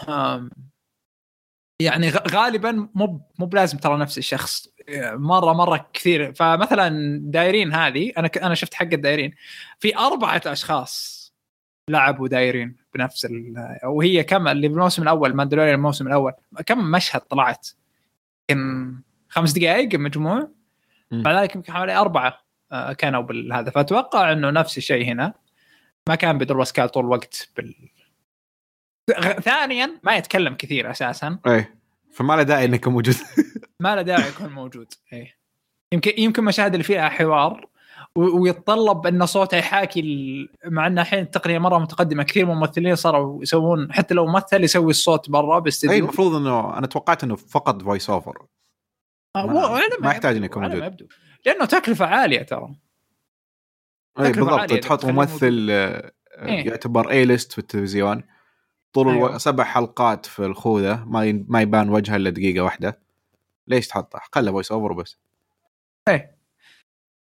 يعني غالبا مو مو بلازم ترى نفس الشخص. مرة مرة كثير. فمثلا دايرين هذه أنا أنا شفت حق الدايرين. في أربعة أشخاص لعبوا دايرين بنفس. وهي كم؟ اللي بالموسم الأول Mandalorian الموسم الأول. كم مشهد طلعت؟ يمكن خمس دقائق مجموع. بعد ذلك يمكن حوالي أربعة. كانوا بالهذا. فأتوقع إنه نفس الشيء هنا. ما كان بيدرو باسكال طول الوقت بال ثانيا ما يتكلم كثير أساسا. إيه. فما له داعي إنك موجود. <laughs> ما له داعي يكون موجود. إيه. يمكن يمكن مشاهد اللي فيها حوار ويتطلب إن صوته يحاكي ال- مع إن الحين التقنية مرة متقدمة. كثير من الممثلين صاروا يسوون حتى لو ممثل يسوي الصوت برا اي باستديو. المفروض انه أنا توقعت إنه فقط voice over آه، ما- مو- على ما يحتاج يبدو، يكون موجود. يبدو. لأنه تكلفة عالية ترى. اي بالضبط. تحط ممثل آه، إيه. يعتبر اي ليست في التلفزيون. طول أيوة. ألو... سبع حلقات في الخوذة ما ي... ما يبان وجهه إلا دقيقة واحدة. ليش تحطه؟ خله voice over وبس.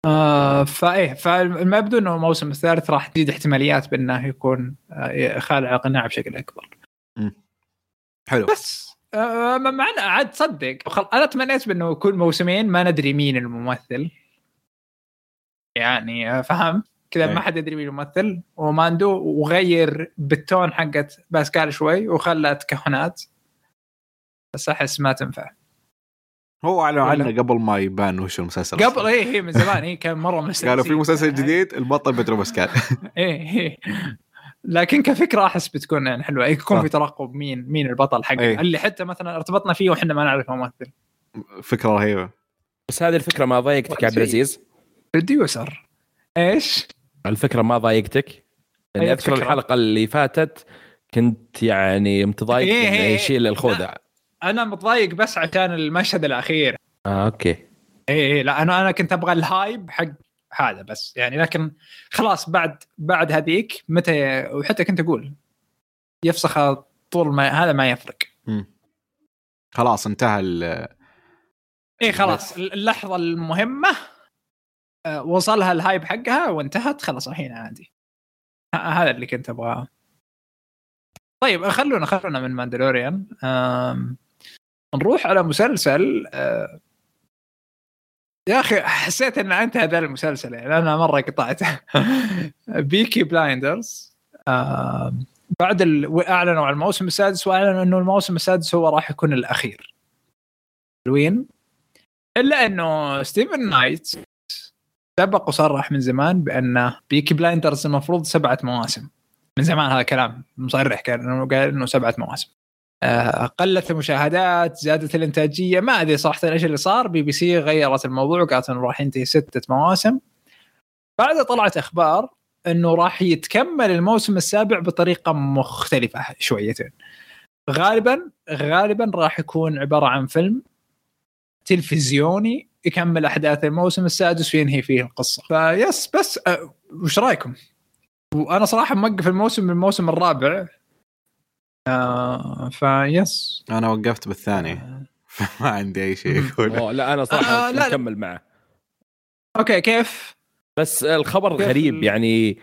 آه فايه فما يبدو إنه الموسم الثالث راح تزيد احتماليات بأنه يكون آه خالع القناع بشكل أكبر. حلو. بس. مع انه عاد تصدق خل... أنا تمنيت بأنه يكون موسمين ما ندري مين الممثل. يعني آه، فهم؟ كذا أي. ما حد يدري مين الممثل. وماندو وغير بالتون حقت باسكال شوي وخلى تكهنات بس أحس ما تنفع. هو ولا؟ عنه قبل ما يبان وش المسلسل قبل. إيه هي من زمان. هي كان مرة <laughs> مستنسين قالوا في مسلسل جديد البطل بيترو باسكال. <laughs> إيه إيه. لكن كفكرة أحس بتكون يعني حلوة يكون صح. في ترقب مين مين البطل حقه إيه. اللي حتى مثلا ارتبطنا فيه وإحنا ما نعرف ممثل فكرة رهيبة بس هذه الفكرة ما ضايقتك يا عبد. العزيز producer إيش؟ الفكرة ما ضايقتك يعني أي أذكر فكرة؟ الحلقة اللي فاتت كنت يعني متضايق إيه انه إيه يشيل الخوذة أنا متضايق بس عشان المشهد الأخير آه أوكي إيه إيه لا أنا أنا كنت أبغى ال hype حق هذا بس. يعني لكن خلاص بعد بعد هذيك متى وحتى كنت أقول يفسخ طول ما هذا ما يفرق. مم. خلاص انتهى ال- إيه خلاص. اللحظة المهمة آه، وصلها ال hype حقها وانتهت خلاص الحين عادي. هذا اللي كنت أبغاه. طيب خلونا خلونا من ماندلوريان. نروح على مسلسل آه، يا أخي حسيت إن أنت هذا المسلسل يعني. أنا مرة قطعته بيكي بلايندرز بعد ال... أعلنوا عن الموسم السادس وأعلنوا إنه الموسم السادس هو راح يكون الأخير. حلوين. إلا إنه ستيفن نايت سبق وصرح من زمان بأن بيكي بلايندرز المفروض سبعة مواسم. من زمان هذا كلام مصرح كان إنه قال إنه سبعة مواسم. قلت المشاهدات زادت الإنتاجية ما أدري صراحة إيش اللي صار. بي بي سي غيرت الموضوع وقالت إنه راح ينتهي ستة مواسم. بعدها طلعت أخبار إنه راح يتكمل الموسم السابع بطريقة مختلفة شويتين. غالبا غالبا راح يكون عبارة عن فيلم تلفزيوني يكمل أحداث الموسم السادس وينهي فيه القصة. فيس بس أه وش رأيكم؟ وأنا صراحة موقف الموسم من الموسم الرابع آه فيس أنا وقفت بالثاني. <laughs> فما عندي أي شيء أوه، لا أنا صراحة آه،. مكمل معه. أوكي كيف؟ بس الخبر كيف غريب يعني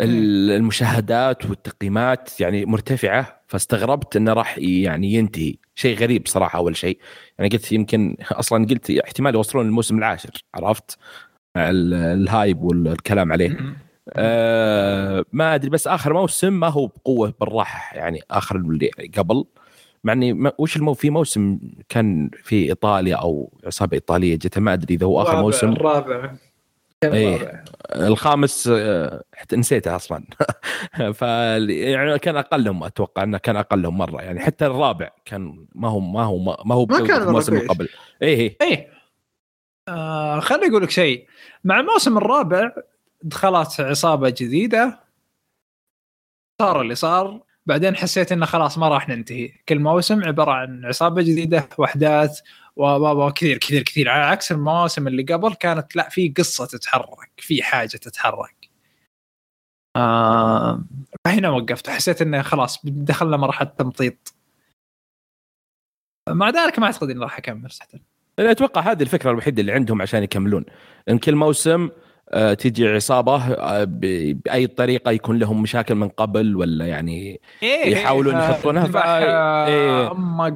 ال- المشاهدات والتقييمات يعني مرتفعة فاستغربت إنه راح يعني ينتهي. شيء غريب صراحة أول شيء. يعني قلت يمكن <laughs> أصلا قلت احتمال يوصلون الموسم العاشر عرفت؟ ال hype والكلام عليه. آه ما أدري بس آخر موسم ما هو بقوة بالراحة يعني آخر اللي قبل. مع إني وش المو في موسم كان في إيطاليا أو عصابة إيطالية جت ما أدري إذا هو آخر الرابع- موسم. الرابع. الرابع. الخامس آه، حتى نسيته أصلا. <laughs> ف يعني كان اقلهم أتوقع إنه كان اقلهم مرة يعني حتى الرابع كان ما هو ما هو ما هو ما كان الموسم اللي. قبل. اي اي إيه. آه خليني أقول لك شيء. مع الموسم الرابع دخلت عصابة جديدة. صار اللي صار. بعدين حسيت إنه خلاص ما راح ننتهي. كل موسم عبارة عن عصابة جديدة وأحداث و- كثير كثير كثير. على عكس المواسم اللي قبل كانت لا في قصة تتحرك في حاجة تتحرك. آه فهنا وقفت. حسيت إنه خلاص دخلنا مرحلة تمطيط. مع ذلك ما أعتقد إني راح أكمل صراحة. أنا أتوقع هذه الفكرة الوحيدة اللي عندهم عشان يكملون. إن كل موسم آه، تيجي عصابة آه، بأي طريقة يكون لهم مشاكل من قبل ولا يعني إيه يحاولون إيه، يحطونها ف- آه، إيه،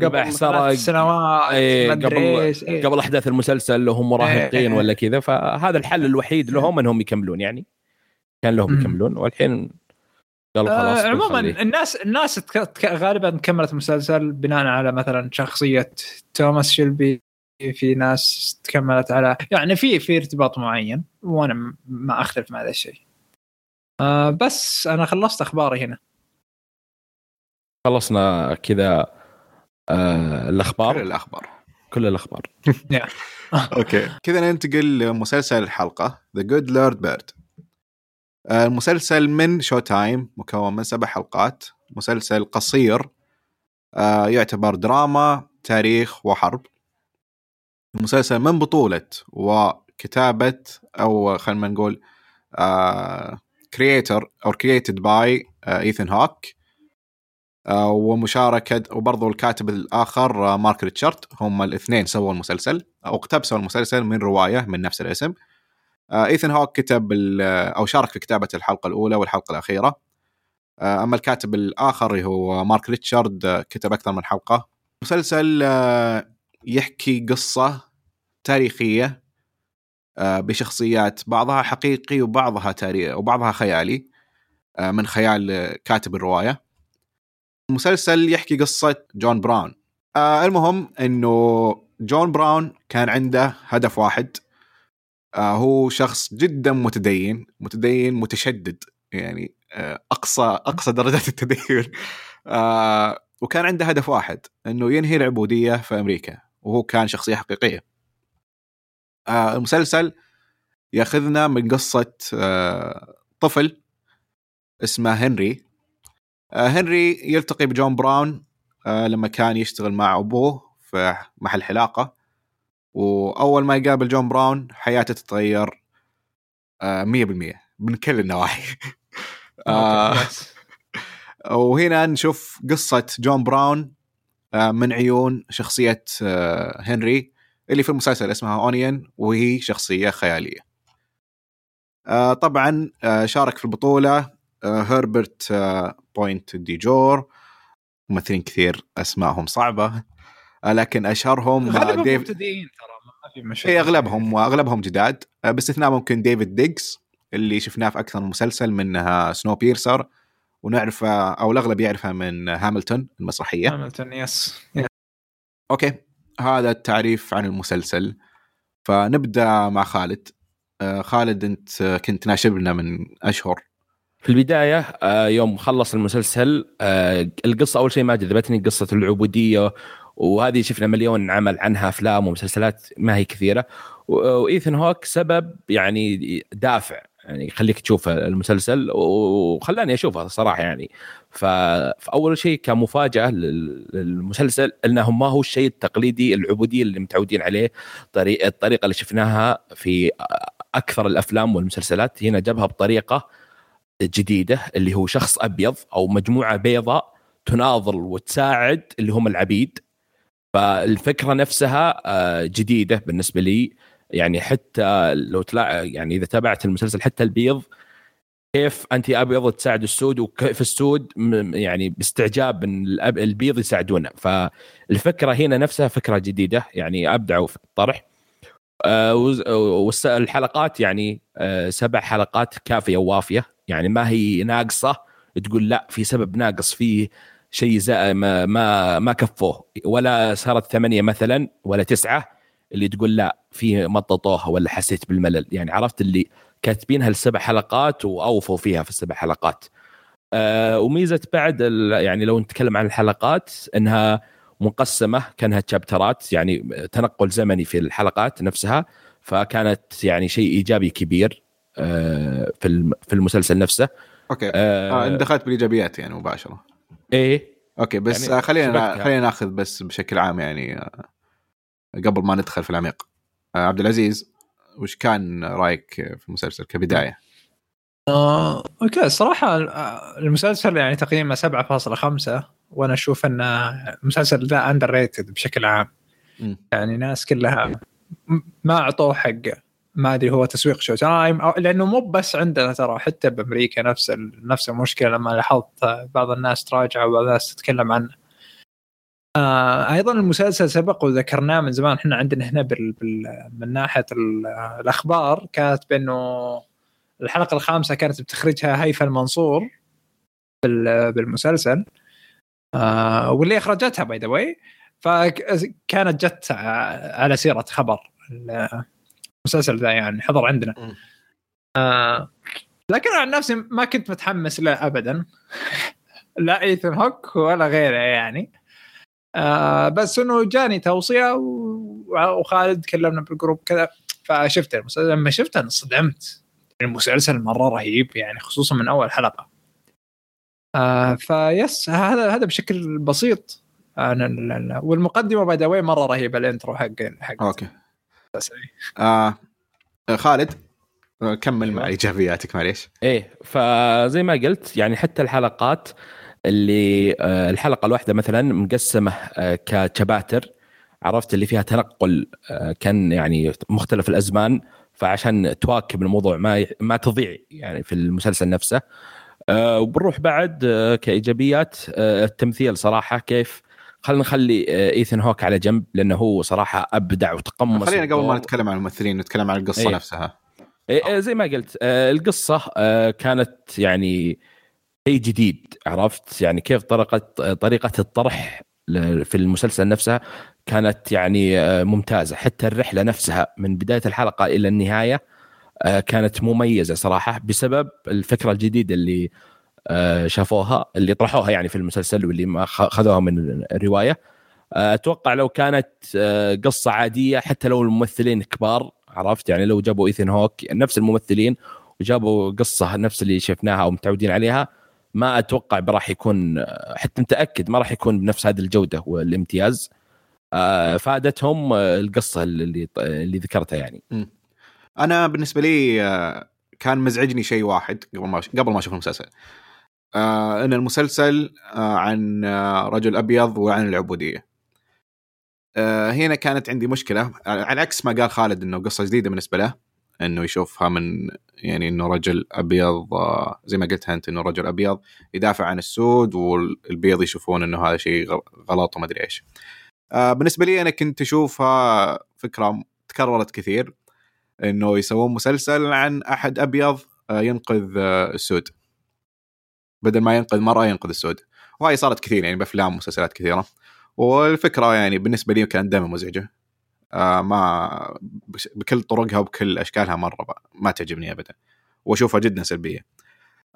قبل سرق، سنوات إيه، قبل- إيه. قبل أحداث المسلسل لهم مراهقين إيه. ولا كذا فهذا الحل الوحيد لهم إنهم يكملون يعني كان لهم. يكملون والحين قالوا خلاص آه عموما. الناس الناس غالبا كملت المسلسل بناء على مثلا شخصية توماس شيلبي في ناس تكملت على يعني في في ارتباط معين وأنا ما أختلف مع هذا الشيء. آه بس أنا خلصت أخباري هنا. خلصنا كذا آه كل الأخبار. الاخبار كل الأخبار. أوكي <laughs> <laughs> كذا ننتقل لمسلسل الحلقة The Good Lord Bird المسلسل من شو تايم مكون من سبع حلقات. مسلسل قصير آه، يعتبر دراما تاريخ وحرب. المسلسل من بطولة وكتابة أو خلينا نقول creator أو created by إيثن هوك آه، ومشاركة وبرضو الكاتب الآخر آه، مارك ريتشارد. هم الاثنين سووا المسلسل أو اقتبسوا المسلسل من رواية من نفس الاسم. آه، إيثن هوك كتب ال- أو شارك في كتابة الحلقة الأولى والحلقة الأخيرة. آه، أما الكاتب الآخر هو مارك ريتشارد آه، كتب أكثر من حلقة. مسلسل آه، يحكي قصة تاريخية آه، بشخصيات بعضها حقيقي وبعضها تاريخ وبعضها خيالي آه، من خيال كاتب الرواية. المسلسل يحكي قصة جون براون. آه، المهم إنه جون براون كان عنده هدف واحد هو شخص جدا متدين متدين متشدد يعني أقصى أقصى درجات <laughs> التدين وكان عنده هدف واحد إنه ينهي العبودية في أمريكا. وهو كان شخصية حقيقية. آه، المسلسل ياخذنا من قصة آه، طفل اسمه هنري. آه، هنري يلتقي بجون براون آه، لما كان يشتغل مع أبوه في محل حلاقة. وأول ما يقابل جون براون حياته تتغير آه، 100% من كل النواحي. <laughs> وهنا نشوف قصة جون براون من عيون شخصية آه، هنري اللي في المسلسل اسمها اونيون وهي شخصية خيالية. آه، طبعا آه، شارك في البطولة آه، هربرت آه، بوينت دي جور. ممثلين كثير أسمائهم صعبة آه، لكن أشهرهم آه، ديف مبتدئين ترى ما في مشكله اي أغلبهم وأغلبهم جداد. آه، باستثناء ممكن ديفيد ديجز اللي شفناه في أكثر من مسلسل منها سنو بيرسر. ونعرفه أو الأغلب يعرفه من هاملتون المسرحية. هاملتون yes أوكي. هذا التعريف عن المسلسل. فنبدأ مع خالد. آه، خالد أنت آه، كنت ناشبنا من أشهر. في البداية آه، يوم خلص المسلسل آه، القصة أول شيء ما جذبتني قصة العبودية وهذه شفنا مليون عمل عنها أفلام ومسلسلات ما هي كثيرة. و- وايثن هوك سبب يعني دافع. يعني يخليك تشوف المسلسل وخلاني أشوفه صراحة يعني. فأول شيء كمفاجأة لل- للمسلسل أنه ما هو الشيء التقليدي العبوديه اللي متعودين عليه. طريقه الطريقة اللي شفناها في أكثر الأفلام والمسلسلات هنا جابها بطريقة جديدة اللي هو شخص أبيض أو مجموعة بيضاء تناضل وتساعد اللي هم العبيد. فالفكرة نفسها آه، جديدة بالنسبة لي. يعني حتى لو تلا يعني إذا تابعت المسلسل حتى البيض كيف انت أبيض تساعد السود وكيف السود يعني باستعجاب إن البيض يساعدونه. فالفكرة هنا نفسها فكرة جديدة يعني أبدعوا في الطرح. والحلقات يعني آه، سبع حلقات كافية ووافية. يعني ما هي ناقصة تقول لا في سبب ناقص في شيء ما ما ما كفوه. ولا صارت ثمانية مثلا ولا تسعة. اللي تقول لا في مططوها ولا حسيت بالملل؟ يعني عرفت اللي كاتبينها السبع حلقات وأوفوا فيها في السبع حلقات. آه وميزة بعد يعني لو نتكلم عن الحلقات إنها مقسمه كأنها chapterات يعني تنقل زمني في الحلقات نفسها فكانت يعني شيء إيجابي كبير آه في في المسلسل نفسه. أوكي. آه آه دخلت بالإيجابيات يعني مباشرة. إيه. أوكي بس يعني خلينا. خلينا ناخذ بس بشكل عام يعني آه، قبل ما ندخل في العميق آه، عبد العزيز وش كان رأيك في المسلسل كبداية؟ آه، أوكي الصراحه آه، المسلسل يعني تقييمه 7.5 وأنا أشوف ان المسلسل ذا underrated بشكل عام مم. يعني ناس كلها م- ما أعطوه حقه ما أدري هو تسويق Showtime أو لأنه مو بس عندنا ترى حتى بأمريكا نفس نفس المشكلة لما لاحظت بعض الناس تراجع وبعض الناس تتكلم عنه. آه أيضا المسلسل سبق وذكرناه من زمان. إحنا عندنا هنا بال بال من ناحية ال- الأخبار كانت بانه الحلقة الخامسة كانت بتخرجها هيفا المنصور بال- بالمسلسل. آه واللي إخرجتها by the way فكانت جت على سيرة خبر المسلسل ذا يعني حضر عندنا. آه لكن عن نفسي ما كنت متحمس له ابدا. <laughs> لا إيثن هوك ولا غيره يعني. آه بس إنه جاني توصية و- وخالد كلمنا بال group كذا فشفت المسلسل لما شفته انصدمت. المسلسل مرة رهيب يعني خصوصا من أول حلقة. آه فيس هذا هذا بشكل بسيط. ال- والمقدمة by the way مرة رهيبة ال intro حق حق أوكي. آه خالد كمل مع إيجابياتك معليش. إيه فزي ما قلت يعني حتى الحلقات اللي آه، الحلقة الواحدة مثلا مقسمة آه، ك chapters عرفت اللي فيها تنقل آه، كان يعني مختلف الأزمان فعشان تواكب الموضوع ما ما تضيع يعني في المسلسل نفسه وبنروح بعد كإيجابيات التمثيل صراحة كيف خلينا نخلي ايثن هوك على جنب لأنه هو صراحة أبدع وتقمص خلينا قبل ما. نتكلم عن الممثلين نتكلم عن القصة إيه. نفسها إيه إيه زي ما قلت القصة كانت يعني شيء جديد عرفت؟ يعني كيف طريقة طريقة الطرح في المسلسل نفسها كانت يعني آه، ممتازة. حتى الرحلة نفسها من بداية الحلقة إلى النهاية آه، كانت مميزة صراحة بسبب الفكرة الجديدة اللي آه، شافوها اللي طرحوها يعني في المسلسل واللي ما خذوها من الرواية. أتوقع لو كانت قصة عادية حتى لو الممثلين كبار عرفت؟ يعني لو جابوا إيثن هوك نفس الممثلين وجابوا قصة نفس اللي شفناها أو متعودين عليها ما أتوقع راح يكون حتى متأكد ما راح يكون بنفس هذه الجودة والامتياز آه، فأدتهم آه، القصة اللي اللي ذكرتها يعني. أنا بالنسبة لي آه، كان مزعجني شيء واحد قبل ما قبل ما أشوف المسلسل. إن المسلسل عن رجل أبيض وعن العبودية. هنا كانت عندي مشكلة على عكس ما قال خالد إنه قصة جديدة بالنسبة له. إنه يشوفها من يعني إنه رجل أبيض آه زي ما قلت أنت إنه رجل أبيض يدافع عن السود والبيض يشوفون إنه هذا شيء غلط وما أدري إيش. آه بالنسبة لي أنا كنت أشوفها فكرة تكررت كثير إنه يسوون مسلسل عن أحد أبيض آه، ينقذ السود. بدل ما ينقذ مرأة ينقذ السود. وهي صارت كثير يعني بأفلام ومسلسلات كثيرة. والفكرة يعني بالنسبة لي كانت دائما مزعجة. آه ما بكل طرقها وبكل أشكالها مرة ما تعجبني ابدا وأشوفها جدا سلبية.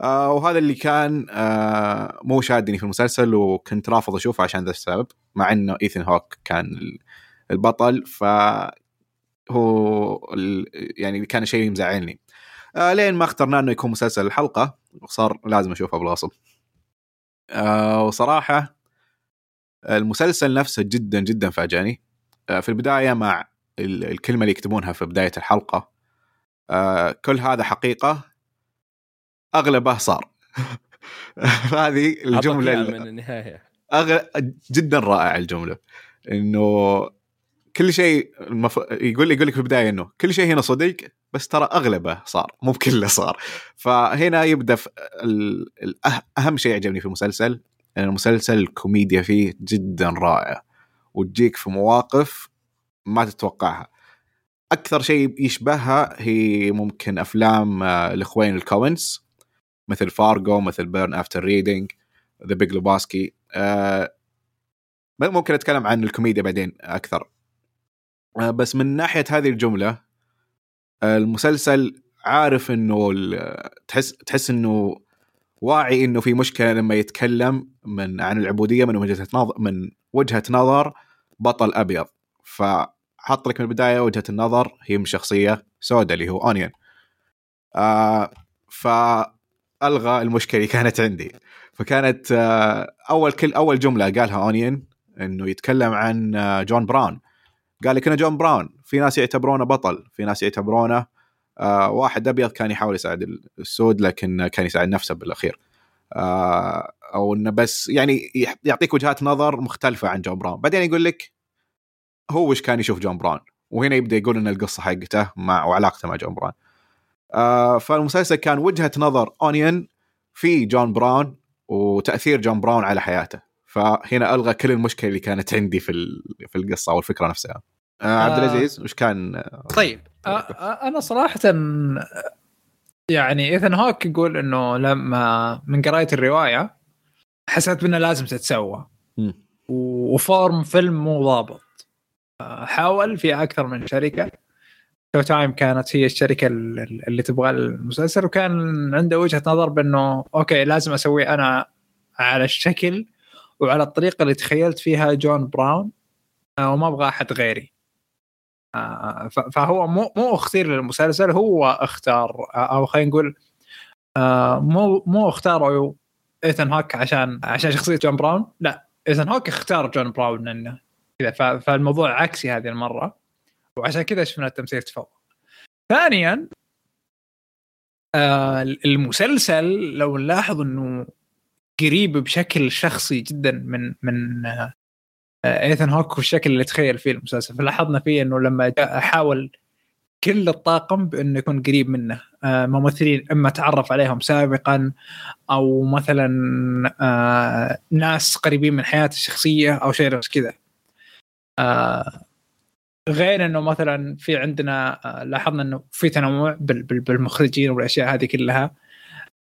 آه وهذا اللي كان آه مو شادني في المسلسل وكنت رافض أشوفه عشان ذا السبب مع إنه ايثن هوك كان ال- البطل ف هو يعني كان شيء مزعلني. آه لين ما اخترنا إنه يكون مسلسل الحلقة وصار لازم أشوفه بالغصب آه وصراحة المسلسل نفسه جدا جدا فاجأني. آه في البداية مع ال- الكلمة اللي يكتبونها في بداية الحلقة. آه كل هذا حقيقة أغلبه صار. <laughs> هذه الجملة من النهاية. أغ... جدا رائع الجملة. إنه كل شيء المف... يقول يقول لك في البداية إنه كل شيء هنا صدق بس ترى أغلبه صار. مو بكله صار. فهنا يبدأ في ال... أه- أهم شيء عجبني في المسلسل المسلسل الكوميديا فيه جدا رائعه وتجيك في مواقف ما تتوقعها. أكثر شيء يشبهها هي ممكن أفلام آه، الاخوين الكوينز مثل فارجو مثل Burn After Reading The Big Lebowski ممكن أتكلم عن الكوميديا بعدين أكثر. آه، بس من ناحية هذه الجملة آه، المسلسل عارف إنه تحس تحس إنه واعي إنه في مشكلة لما يتكلم من عن العبودية من وجهة نظر من وجهة نظر بطل أبيض. فحط لك من البداية وجهة النظر هي من شخصية سوداء اللي هو أونيون. آه فألغى المشكلة اللي كانت عندي. فكانت آه أول كل أول جملة قالها أونيون إنه يتكلم عن آه، جون براون. قال لك أنا جون براون. في ناس يعتبرونه بطل في ناس يعتبرونه آه واحد أبيض كان يحاول يساعد السود لكن كان يساعد نفسه بالأخير. أو إنه بس يعني يعطيك وجهات نظر مختلفة عن جون براون. بعدين يقول لك هو وش كان يشوف جون براون؟ وهنا يبدأ يقول إن القصة حقته مع وعلاقته مع جون براون. آه فالمسلسل كان وجهة نظر أونيون في جون براون وتأثير جون براون على حياته. فهنا ألغى كل المشكلة اللي كانت عندي في في القصة أو الفكرة نفسها. آه عبد آه. العزيز وش كان؟ طيب آ- آ- أنا صراحة يعني ايثن هوك يقول إنه لما من قراية الرواية حسيت بإنه لازم تتسوى. و form فيلم مو ضابط. حاول في أكثر من شركة. Showtime كانت هي الشركة ال- اللي تبغى المسلسل وكان عنده وجهة نظر بإنه أوكي لازم اسويه أنا على الشكل وعلى الطريقة اللي تخيلت فيها جون براون وما أبغى أحد غيري. فهو مو مو أختير للمسلسل هو أختار آه، أو خلينا نقول آه، مو مو اختاروا ايثن هوك عشان عشان شخصية جون براون لا ايثن هوك اختار جون براون إنه كذا فالموضوع عكسي هذه المرة وعشان كذا شفنا التمثيل تفوق. ثانيا آه، المسلسل لو نلاحظ إنه قريب بشكل شخصي جدا من من آه، ايثن هوك والشكل اللي تخيل فيه المسلسل. فلاحظنا فيه إنه لما حاول كل الطاقم بإنه يكون قريب منه. آه، ممثلين إما تعرف عليهم سابقا أو مثلا آه، ناس قريبين من حياته الشخصية أو شيء كذا. آه، غير إنه مثلا في عندنا آه، لاحظنا إنه في تنوع بال- بال- بالمخرجين والأشياء هذه كلها.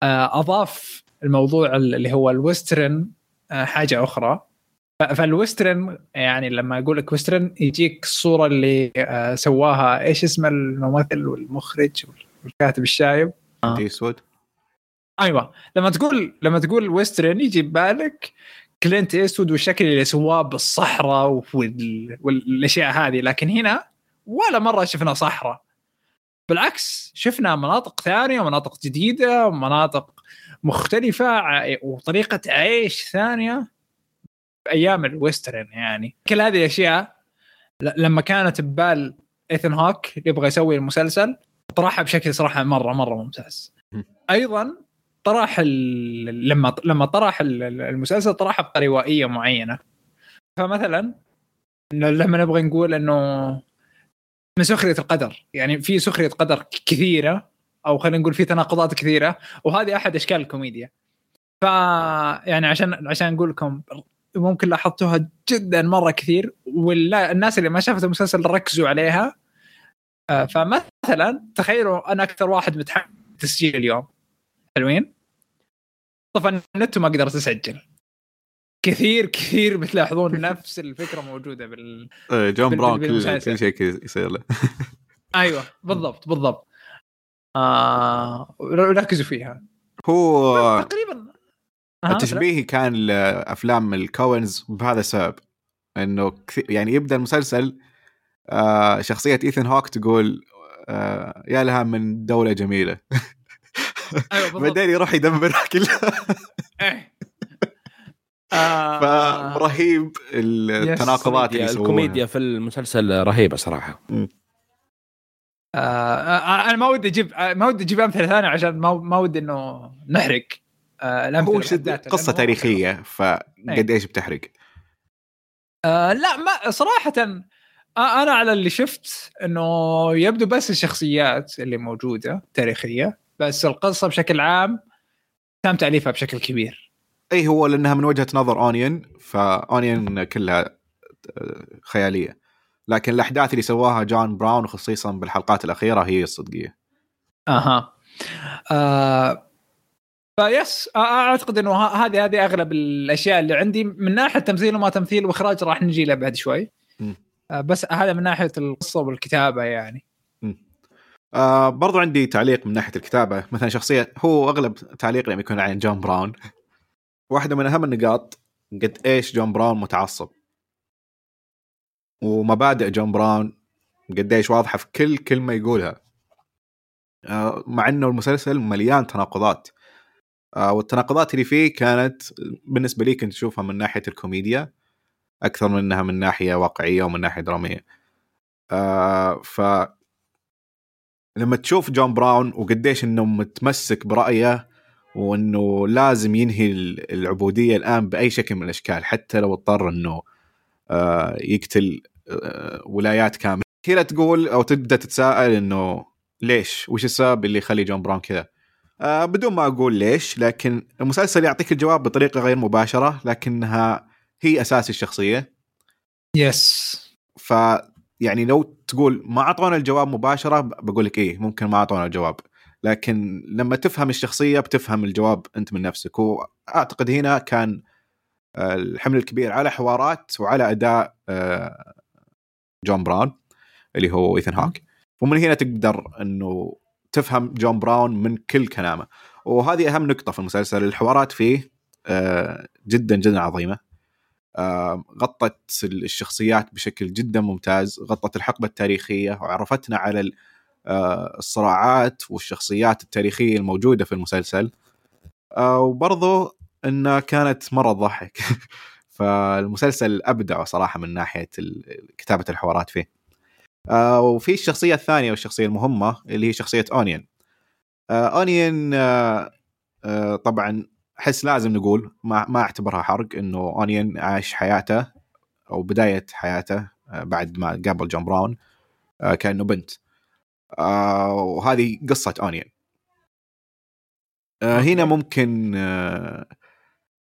آه، أضاف الموضوع اللي هو ال western آه، حاجة أخرى. فال western يعني لما أقول لك western يجيك الصورة اللي آه، سواها. إيش اسم الممثل والمخرج والكاتب الشايب؟ ايستوود أيوه. لما تقول لما تقول western يجي ببالك كلينت ايستوود والشكل اللي سواه بالصحراء وال... والأشياء هذه. لكن هنا ولا مرة شفنا صحراء. بالعكس شفنا مناطق ثانية مناطق جديدة مناطق مختلفة وطريقة عيش ثانية. بأيام ال western يعني كل هذه الأشياء لما كانت ببال إيثن هوك يبغى يسوي المسلسل طرحها بشكل صراحة مرة مرة ممتاز. أيضا طرح. لما لما طرح ال- المسلسل طرحها بطريقه معينة فمثلا لما نبغى نقول إنه من سخرية القدر يعني في سخرية قدر كثيرة أو خلينا نقول في تناقضات كثيرة وهذه أحد أشكال الكوميديا ف يعني عشان عشان نقول لكم ممكن لاحظتوها جدا مرة كثير والناس اللي ما شافت المسلسل ركزوا عليها. آه، فمثلا تخيلوا أنا أكثر واحد متحمس تسجيل اليوم. حلوين؟ طبعا النت ما قدرت اسجل كثير كثير بتلاحظون <laughs> نفس الفكرة موجودة بال آه، جون براون كل شيء يصير له. <laughs> أيوه بالضبط بالضبط. آه ركزوا فيها. هو تقريبا أها، التشبيه كان لأفلام الكوينز بهذا السبب إنه كثير يعني يبدأ المسلسل آه شخصية ايثن هوك تقول آه يا لها من دولة جميلة. <laughs> أيوه بالضبط. بعدين يروح يدمرها كلها إيه. <laughs> آه، فرهيب التناقضات اللي الكوميديا, يسوونها. الكوميديا في المسلسل رهيبة صراحة. آه، آه، أنا ما ودي أجيب آه، ما ودي أجيب أمثلة ثانية عشان ما ما ودي إنه نحرق. آه، هو شد ذاتها، قصة هو تاريخية فقد إيش بتحرق؟ آه لا ما صراحة آه أنا على اللي شفت إنه يبدو بس الشخصيات اللي موجودة تاريخية بس القصة بشكل عام تم تأليفها بشكل كبير. إي هو لأنها من وجهة نظر اونيون فاونيون كلها آه، خيالية. لكن الأحداث اللي سواها جون براون خصيصا بالحلقات الأخيرة هي الصدقية. أها. آه فيس أعتقد إنه هذه هذه أغلب الأشياء اللي عندي. من ناحية تمثيل وما تمثيل وإخراج راح نجي له بعد شوي. م. بس هذا من ناحية القصة والكتابة يعني. آه برضو عندي تعليق من ناحية الكتابة. مثلا شخصيه هو أغلب تعليق لما يكون عن جون براون. واحدة من أهم النقاط قد إيش جون براون متعصب. ومبادئ جون براون قد إيش واضحة في كل كلمة يقولها. آه مع إنه المسلسل مليان تناقضات. والتناقضات اللي فيه كانت بالنسبة لي كنت أشوفها من ناحية الكوميديا أكثر منها من ناحية واقعية ومن ناحية درامية آه ف لما تشوف جون براون وقديش إنه متمسك برأيه وإنه لازم ينهي العبودية الآن بأي شكل من الأشكال حتى لو اضطر إنه آه، يقتل آه، ولايات كاملة هنا تقول أو تبدأ تتساءل إنه ليش؟ وش السبب اللي يخلي جون براون كذا؟ آه بدون ما أقول ليش لكن المسلسل يعطيك الجواب بطريقة غير مباشرة لكنها هي أساس الشخصية. yes ف يعني لو تقول ما أعطونا الجواب مباشرة بقول لك إيه ممكن ما أعطونا الجواب. لكن لما تفهم الشخصية بتفهم الجواب أنت من نفسك. وأعتقد هنا كان آه، الحمل الكبير على حوارات وعلى أداء آه، جون براون اللي هو ايثن هوك. ومن هنا تقدر إنه تفهم جون براون من كل كلامه. وهذه أهم نقطة في المسلسل الحوارات فيه آه، جدا جدا عظيمة. غطت الشخصيات بشكل جدا ممتاز غطت الحقبة التاريخية وعرفتنا على الصراعات والشخصيات التاريخية الموجودة في المسلسل. وبرضه انها كانت مره تضحك <laughs> فالمسلسل أبدع صراحة من ناحية كتابة الحوارات فيه. آه وفي الشخصية الثانية والشخصية المهمة اللي هي شخصية أونيون. آه أونيون آه آه طبعا أحس لازم نقول ما ما أعتبرها حرق إنه أونيون عاش حياته أو بداية حياته آه بعد ما قابل جون براون آه كأنه بنت. آه وهذه قصة أونيون. آه هنا ممكن آه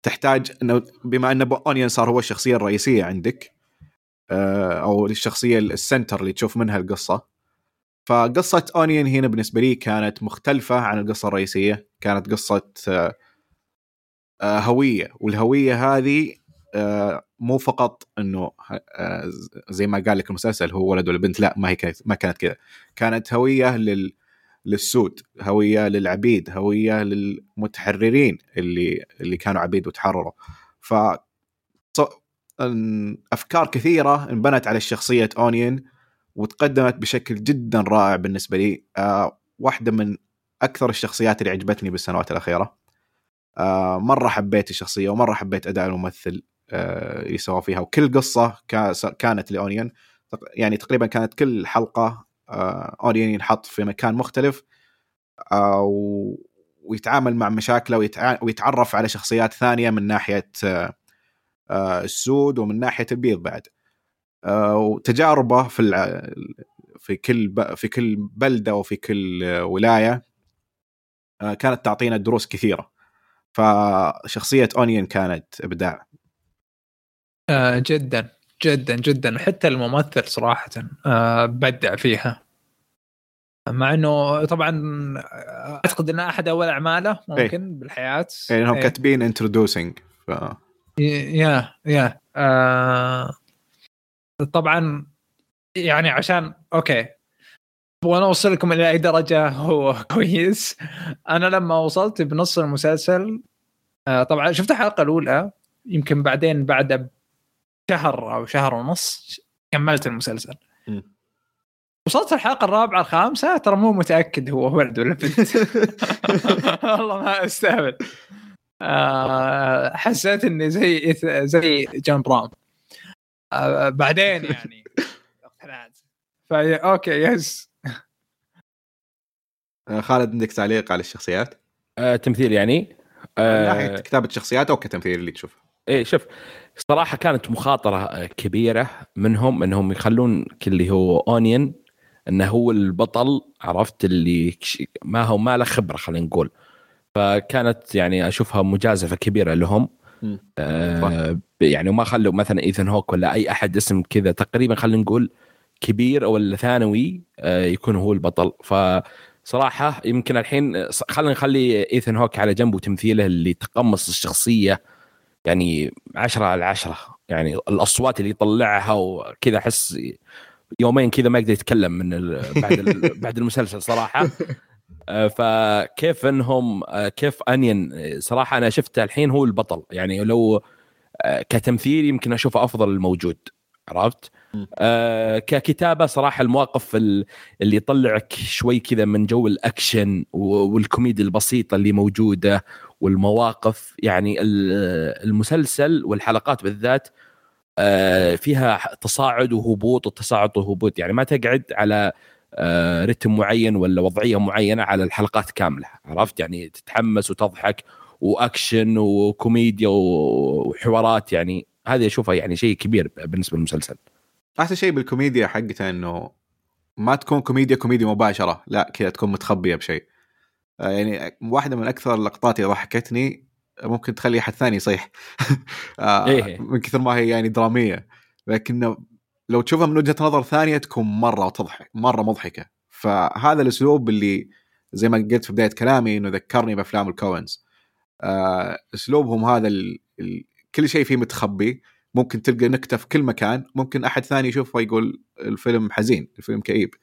تحتاج إنه بما إن أونيون صار هو الشخصية الرئيسية عندك أو الشخصيه ال center اللي تشوف منها القصة. فقصة اونيون هنا بالنسبة لي كانت مختلفة عن القصة الرئيسية. كانت قصة آه، آه، هوية. والهوية هذه مو فقط إنه زي ما قال لك المسلسل هو ولد ولا بنت. لا ما هي ما كانت كذا. كانت هوية لل للسود. هوية للعبيد. هوية للمتحررين اللي اللي كانوا عبيد وتحرروا. ف أفكار كثيرة انبنت على شخصية أونيون وتقدمت بشكل جدا رائع بالنسبة لي آه واحدة من أكثر الشخصيات اللي عجبتني بالسنوات الأخيرة. آه مرة حبيت الشخصية ومرة حبيت أداء الممثل آه اللي سوى فيها. وكل قصة كانت لأونيون. يعني تقريبا كانت كل حلقة أونيون ينحط في مكان مختلف ويتعامل مع مشاكله ويتعرف على شخصيات ثانية من ناحية السود ومن ناحية البيض بعد. آه، وتجاربه في في كل في كل بلدة وفي كل ولاية آه، كانت تعطينا دروس كثيرة. فشخصية أونيون كانت إبداع. جدا جدا جدا. حتى الممثل صراحة بدع فيها. مع إنه طبعا أعتقد انه أحد أول أعماله ممكن إيه. بالحياة. يعني إنهم إيه. كاتبين introducing ف... yeah yeah آه طبعا يعني عشان okay. أبغى اوصل لكم إلى أي درجة هو <laughs> كويس. أنا لما وصلت بنص المسلسل آه طبعا شفت الحلقة الأولى يمكن بعدين بعد شهر أو شهر ونص كملت المسلسل. م. وصلت الحلقة الرابعة الخامسة ترى مو متأكد هو ولد ولا بنت. <laughs> <laughs> والله ما استهبل آه، حسيت إني زي زي جون براون آه، بعدين يعني <laughs> اقتنعت فا okay yes آه، خالد عندك تعليق على الشخصيات؟ آه، تمثيل يعني؟ آه، ناحية كتابة الشخصيات أو كتمثيل اللي تشوفه؟ إيه شوف صراحة كانت مخاطرة كبيرة منهم إنهم يخلون اللي هو اونيون إنه هو البطل عرفت اللي ما هو ما له خبرة خلينا نقول فكانت يعني أشوفها مجازفة كبيرة لهم. آه يعني وما خلوا مثلا ايثن هوك ولا أي أحد اسم كذا تقريبا خلينا نقول كبير أو ثانوي آه يكون هو البطل. فصراحة يمكن الحين خلينا نخلي ايثن هوك على جنب وتمثيله اللي تقمص الشخصية يعني عشرة على عشرة. يعني الأصوات اللي يطلعها وكذا أحس يومين كذا ما يقدر يتكلم من بعد <laughs> بعد المسلسل صراحة. فكيف انهم آه، كيف انين؟ صراحة أنا شفته الحين هو البطل. يعني لو آه، كتمثيل يمكن أشوفه أفضل الموجود. عرفت؟ آه ككتابة صراحة المواقف اللي يطلعك شوي كذا من جو الأكشن والكوميديا البسيطه اللي موجودة والمواقف. يعني المسلسل والحلقات بالذات آه فيها تصاعد وهبوط وتصاعد وهبوط. يعني ما تقعد على آه، رتم معين ولا وضعية معينة على الحلقات كاملة عرفت؟ يعني تتحمس وتضحك وأكشن وكوميديا وحوارات يعني هذه أشوفها يعني شيء كبير بالنسبة للمسلسل. أحسن شيء بالكوميديا حقته إنه ما تكون كوميديا كوميديا مباشرة لا كذا تكون متخبية بشيء. آه، يعني واحدة من أكثر اللقطات اللي ضحكتني ممكن تخلي أحد ثاني يصيح. <laughs> آه، إيه. من كثر ما هي يعني درامية. لكن لو تشوفها من وجهة نظر ثانية تكون مرة تضحك مرة مضحكة. فهذا الأسلوب اللي زي ما قلت في بداية كلامي إنه ذكرني بأفلام الكوينز. آه، أسلوبهم هذا ال... ال... كل شيء فيه متخبي. ممكن تلقى نكتة في كل مكان. ممكن أحد ثاني يشوفه يقول الفيلم حزين الفيلم كئيب.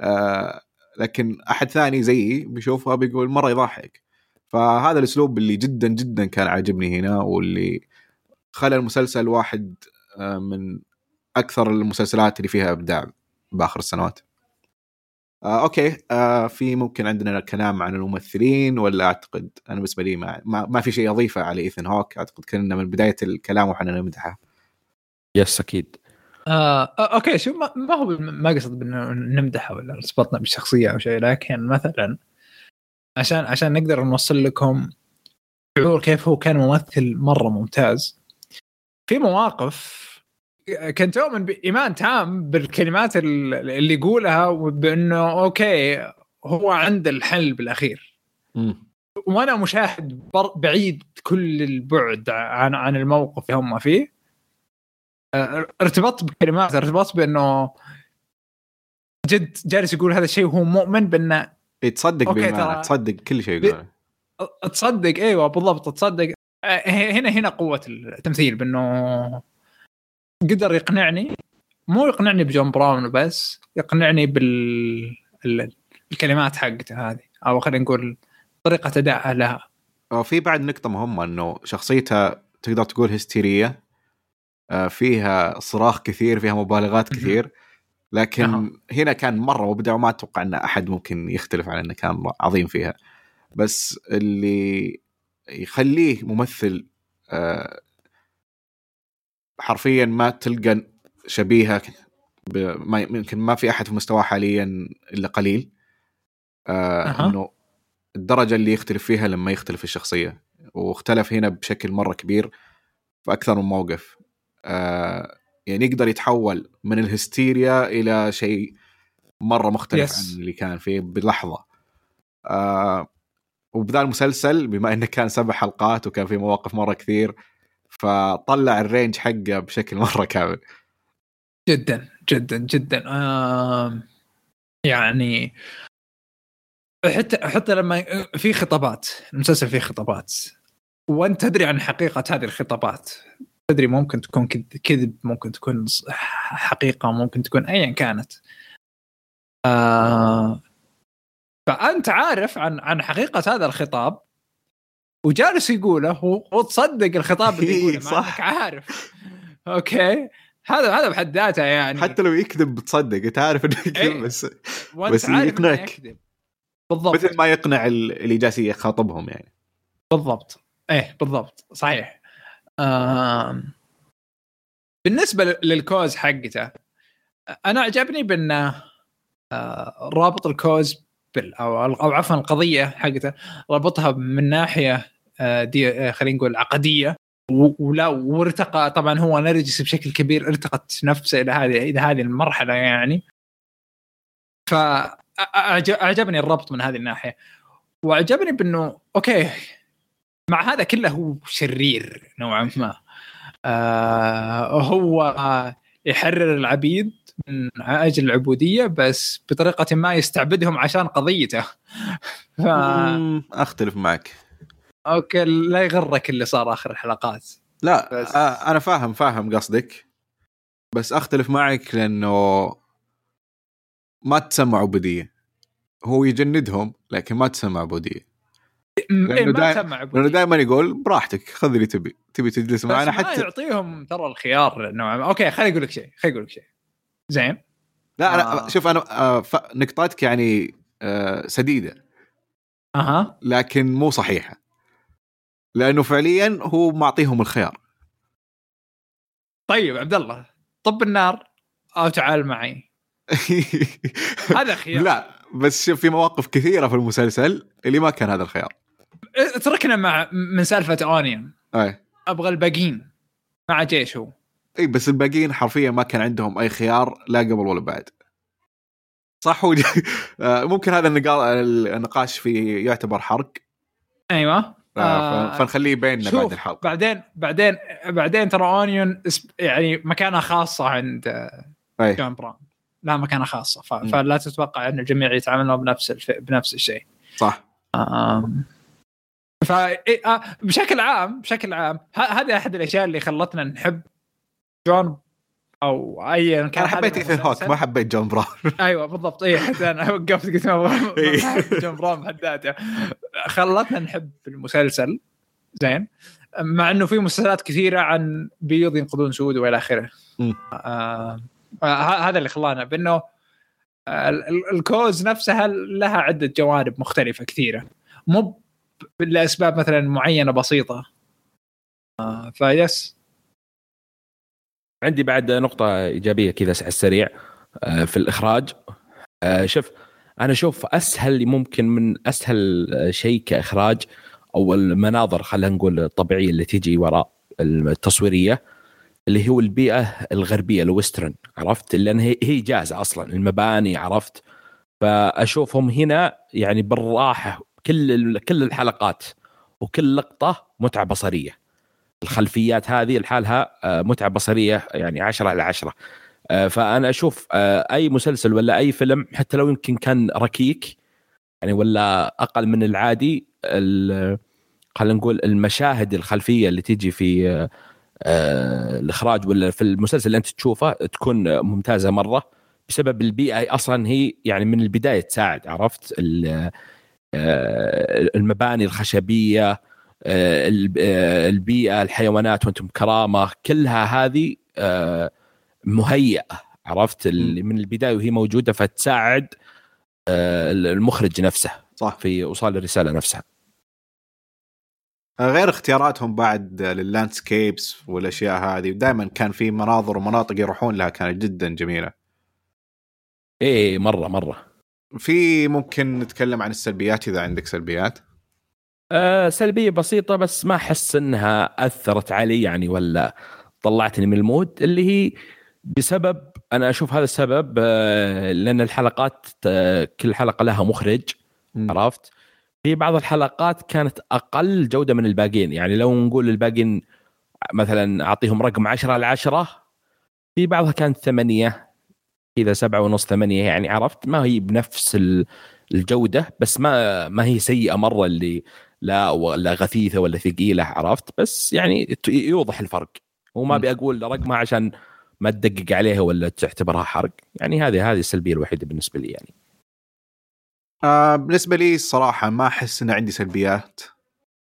آه لكن أحد ثاني زيي بيشوفها بيقول مرة يضحك. فهذا الأسلوب اللي جدا جدا كان عاجبني هنا واللي خلى المسلسل واحد آه من أكثر المسلسلات اللي فيها إبداع بآخر السنوات. آه okay. آه في ممكن عندنا كلام عن الممثلين ولا أعتقد؟ أنا بالنسبة لي ما, ما, ما في شيء اضيفه على ايثن هوك. أعتقد كنا من بداية الكلام وحنا نمدحه. yes أكيد. آه okay. شوف ما, ما هو ما قصد نمدحه ولا انبسطنا بالشخصية أو شيء لكن مثلا عشان عشان نقدر نوصل لكم شعور كيف هو كان ممثل مرة ممتاز. في مواقف كنت اؤمن بإيمان تام بالكلمات اللي يقولها وبإنه okay هو عنده الحل بالأخير. م. وأنا مشاهد بعيد كل البعد عن عن الموقف اللي هم فيه. ارتبطت بكلمات ارتبطت بإنه جد جالس يقول هذا الشيء وهو مؤمن بإنه تصدق بما تصدق كل شيء يقوله. تصدق إيوه بالضبط تصدق هنا هنا قوة التمثيل بإنه قدر يقنعني مو يقنعني بجون براون وبس يقنعني بال الكلمات حقته هذه أو خلينا نقول طريقة ادائها لها في بعد نقطة مهمة إنه شخصيتها تقدر تقول هستيرية فيها صراخ كثير فيها مبالغات كثير لكن أه. هنا كان مرة مبدع وما أتوقع إن أحد ممكن يختلف على إنه كان عظيم فيها. بس اللي يخليه ممثل حرفيا ما تلقى شبيهة ما يمكن ما في أحد في مستواه حاليا إلا قليل آه أه. إنه الدرجة اللي يختلف فيها لما يختلف الشخصية واختلف هنا بشكل مرة كبير في أكثر من موقف آه يعني يقدر يتحول من الهستيريا إلى شيء مرة مختلف yes. عن اللي كان فيه بلحظة آه وبذا المسلسل بما إنه كان سبع حلقات وكان فيه مواقف مرة كثير فطلع الرينج حقه بشكل <laughs> مرة كامل. جدا جدا جدا. آه يعني حتى حتى لما في خطابات المسلسل فيه خطابات. وأنت تدري عن حقيقة هذه الخطابات. تدري ممكن تكون كذب ممكن تكون حقيقة ممكن تكون ايا كانت. آه فأنت عارف عن عن حقيقة هذا الخطاب وجالس يقوله وتصدق الخطاب اللي <laughs> يقوله صح. عارف. أوكي. هذا هذا بحد ذاته يعني. حتى لو يكذب بتصدق أنت عارف إنه يكذب إيه. بس بس يقنعك. بالضبط. مثل ما يقنع اللي جالس يخاطبهم يعني. بالضبط. إيه بالضبط. صحيح. آه بالنسبة للكوز حقته أنا عجبني بأنه آه رابط الكوز بال أو أو عفوا القضية حقته ربطها من ناحية آه دي آه خلينا نقول عقدية. ولا وارتقى طبعا هو نرجس بشكل كبير ارتقت نفسه إلى هذه إلى هذه المرحلة يعني. فاعجبني الربط من هذه الناحية. وأعجبني بأنه أوكي مع هذا كله هو شرير نوعا ما. آه هو يحرر العبيد من أجل العبودية بس بطريقة ما يستعبدهم عشان قضيته. <laughs> ف... أختلف معك. أوكي لا يغرك اللي صار آخر الحلقات. لا بس... آه أنا فاهم فاهم قصدك. بس أختلف معك لأنه ما تسمى عبودية. هو يجندهم لكن ما تسمى عبودية. لأنه دائما لأنه دائما يقول براحتك خذ اللي تبي تبي تجلس معنا حتى ما يعطيهم ترى الخيار نوعا ما. أوكي خليني أقول لك شيء خليني أقول لك شيء. زين؟ لا أنا آه. شوف أنا آه نقطتك يعني آه سديدة. أها. لكن مو صحيحة. لأنه فعليا هو معطيهم الخيار. طيب عبد الله طب النار. أو تعال معي. <laughs> هذا خيار. لا بس شوف في مواقف كثيرة في المسلسل اللي ما كان هذا الخيار. اتركنا مع من سالفة اونيون أي. أبغى الباقيين. مع جيش هو. إي بس الباقيين حرفيا ما كان عندهم أي خيار لا قبل ولا بعد. صح؟ <laughs> هو آه، ممكن هذا النقا- النقاش فيه يعتبر حرق. أيوه. آه، آه، فنخليه بيننا بعد الحلقة. بعدين بعدين بعدين ترى اونيون يعني مكانها خاصة عند أي. جون براون. لا مكانها خاصة. ف... فلا تتوقع أن الجميع يتعاملون بنفس الف... بنفس الشيء. صح. آم. ف إيه، آه، بشكل عام بشكل عام هذه أحد الأشياء اللي خلتنا نحب جون أو ايا كان أنا حبيت إيثن هوك. ما حبيت جون براون أيوه بالضبط اي حتى أنا <laughs> وقفت قلت ما إيه. جون براون بحد ذاته خلتنا نحب المسلسل زين مع إنه في مسلسلات كثيرة عن بيض ينقذون سود وإلى آخره. آه آه، هذا اللي خلانا بإنه آه، ال- ال- الكوز نفسها لها عدة جوانب مختلفة كثيرة مو لأسباب مثلا معينة بسيطة. آه فيس عندي بعد نقطة إيجابية كذا على السريع آه، في الإخراج. آه، شوف أنا أشوف أسهل ممكن من أسهل آه، شيء كإخراج أو المناظر خلينا نقول الطبيعية اللي تيجي وراء التصويرية اللي هو البيئة الغربية الويسترن عرفت؟ لأن هي جاهزة أصلا المباني عرفت؟ فأشوفهم هنا يعني بالراحة كل كل الحلقات وكل لقطة متعة بصرية. الخلفيات هذه لحالها آه، متعة بصرية يعني 10 على 10 آه، فأنا أشوف آه، أي مسلسل ولا أي فيلم حتى لو يمكن كان ركيك يعني ولا أقل من العادي ال- خلينا نقول المشاهد الخلفية اللي تيجي في الإخراج ولا في المسلسل اللي أنت تشوفه تكون ممتازة مرة بسبب البيئة أصلا هي يعني من البداية تساعد عرفت؟ المباني الخشبية آه، آه، البيئة الحيوانات وأنتم كرامة كلها هذه آه، مهيئة عرفت؟ اللي من البداية وهي موجودة فتساعد آه، المخرج نفسه صح. في ايصال الرسالة نفسها. غير اختياراتهم بعد لل landscapes والأشياء هذه دائما كان في مناظر ومناطق يروحون لها كانت جدا جميلة. إيه مرة مرة. في ممكن نتكلم عن السلبيات إذا عندك سلبيات؟ آه سلبية بسيطة بس ما أحس إنها أثرت علي يعني ولا طلعتني من ال mood اللي هي بسبب أنا أشوف هذا السبب آه لأن الحلقات آه كل حلقة لها مخرج عرفت؟ في بعض الحلقات كانت أقل جودة من الباقيين يعني لو نقول الباقيين مثلا أعطيهم رقم 10 على 10 في بعضها كانت ثمانية كذا سبعة ونص ثمانية يعني عرفت؟ ما هي بنفس ال- الجودة بس ما ما هي سيئة مرة اللي لا ولا غثيثة ولا ثقيلة عرفت؟ بس يعني يوضح الفرق. وما. أبي أقول رقمها عشان ما تدقق عليها ولا تعتبرها حرق. يعني هذه هذه السلبية الوحيدة بالنسبة لي يعني. آه بالنسبة لي الصراحة ما أحس إن عندي سلبيات.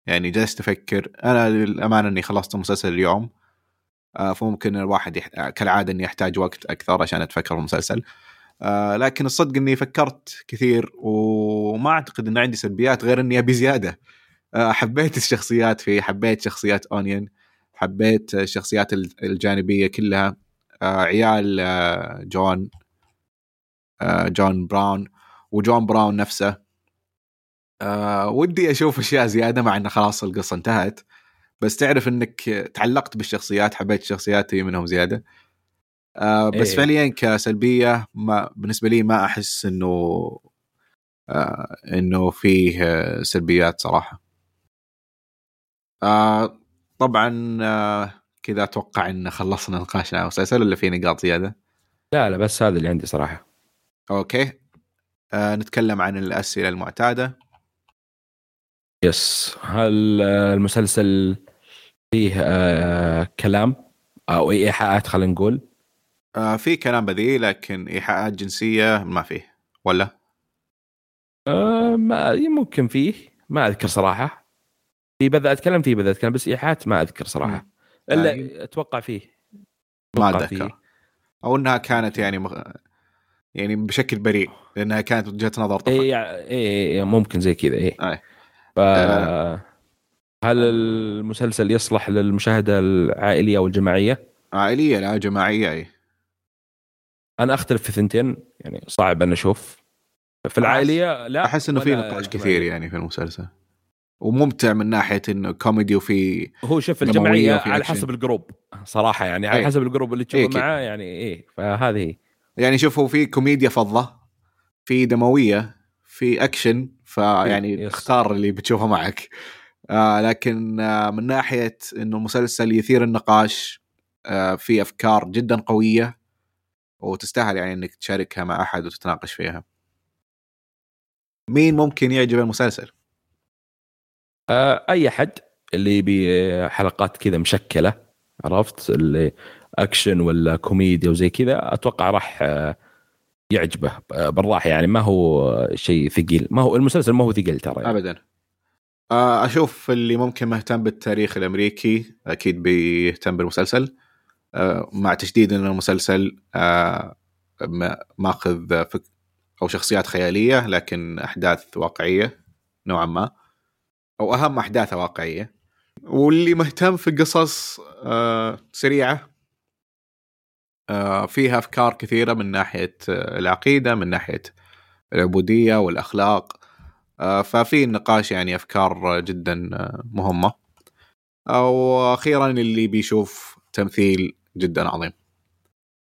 يعني جلست أفكر أنا للأمانة إني خلصت المسلسل اليوم. فممكن الواحد يح... آه، كالعادة إني أحتاج وقت أكثر عشان أتفكر في المسلسل. آه لكن الصدق إني فكرت كثير وما أعتقد إن عندي سلبيات غير إني أبي زيادة. آه حبيت الشخصيات فيه حبيت شخصيات اونيون حبيت الشخصيات ال- الجانبية كلها. آه عيال آه جون آه جون براون وجون براون نفسه. آه ودي أشوف أشياء زيادة مع إنه خلاص القصة انتهت. بس تعرف إنك تعلقت بالشخصيات حبيت الشخصيات هي منهم زيادة. آه بس إيه. فعليا كسلبية ما بالنسبة لي ما أحس إنه آه إنه فيه سلبيات صراحة. آه طبعا آه كذا أتوقع إن خلصنا نقاشنا على المسلسل ولا في نقاط زيادة؟ لا لا بس هذا اللي عندي صراحة. okay. آه نتكلم عن الأسئلة المعتادة. yes. هل المسلسل فيه آه كلام أو إيحاءات خلينا نقول. آه في كلام بذيء لكن إيحاءات جنسية ما فيه ولا؟ آه ما ممكن فيه ما أذكر صراحة. في بدا أتكلم فيه بدا أتكلم بس إيحاءات ما أذكر صراحة. إلا آه، أتوقع فيه. ما أتذكر. أو إنها كانت يعني مغ... يعني بشكل بريء لأنها كانت وجهه نظر طفل. اي اي ممكن زي كذا اي أي. ف هل المسلسل يصلح للمشاهدة العائلية والجماعية؟ عائلية لا جماعية اي أنا أختلف في ثنتين يعني صعب أن أشوف في العائلية لا أحس إنه في نقاش. كثير يعني في المسلسل وممتع من ناحية إنه كوميدي وفي هو شوف الجماعية على. حسب ال group صراحة يعني على أي. حسب ال group اللي تشوفه أكيد. معاه يعني إيه فهذه يعني شوف هو في كوميديا فظة في دموية في أكشن فيعني yes. اختار اللي بتشوفه معك آه لكن آه من ناحية إنه المسلسل يثير النقاش آه في أفكار جدا قوية وتستاهل يعني إنك تشاركها مع أحد وتتناقش فيها. مين ممكن يعجب المسلسل؟ آه، أي حد اللي يبي حلقات كذا مشكلة عرفت؟ اللي أكشن ولا كوميديا وزي كذا أتوقع راح آه، يعجبه. آه، بالراحة يعني ما هو شيء ثقيل. ما هو المسلسل ما هو ثقيل ترى يعني. ابدا. آه، أشوف اللي ممكن مهتم بالتاريخ الأمريكي أكيد بيهتم بالمسلسل. آه، مع تشديد إن المسلسل آه، ما- ماخذ فك أو شخصيات خيالية لكن أحداث واقعية نوعا ما. أو أهم احداثها واقعية. واللي مهتم في قصص آه، سريعة. آه، فيها أفكار كثيرة من ناحية آه، العقيدة من ناحية العبودية والأخلاق. آه، ففي النقاش يعني أفكار جدا آه، مهمة وأخيرا اللي بيشوف تمثيل جدا عظيم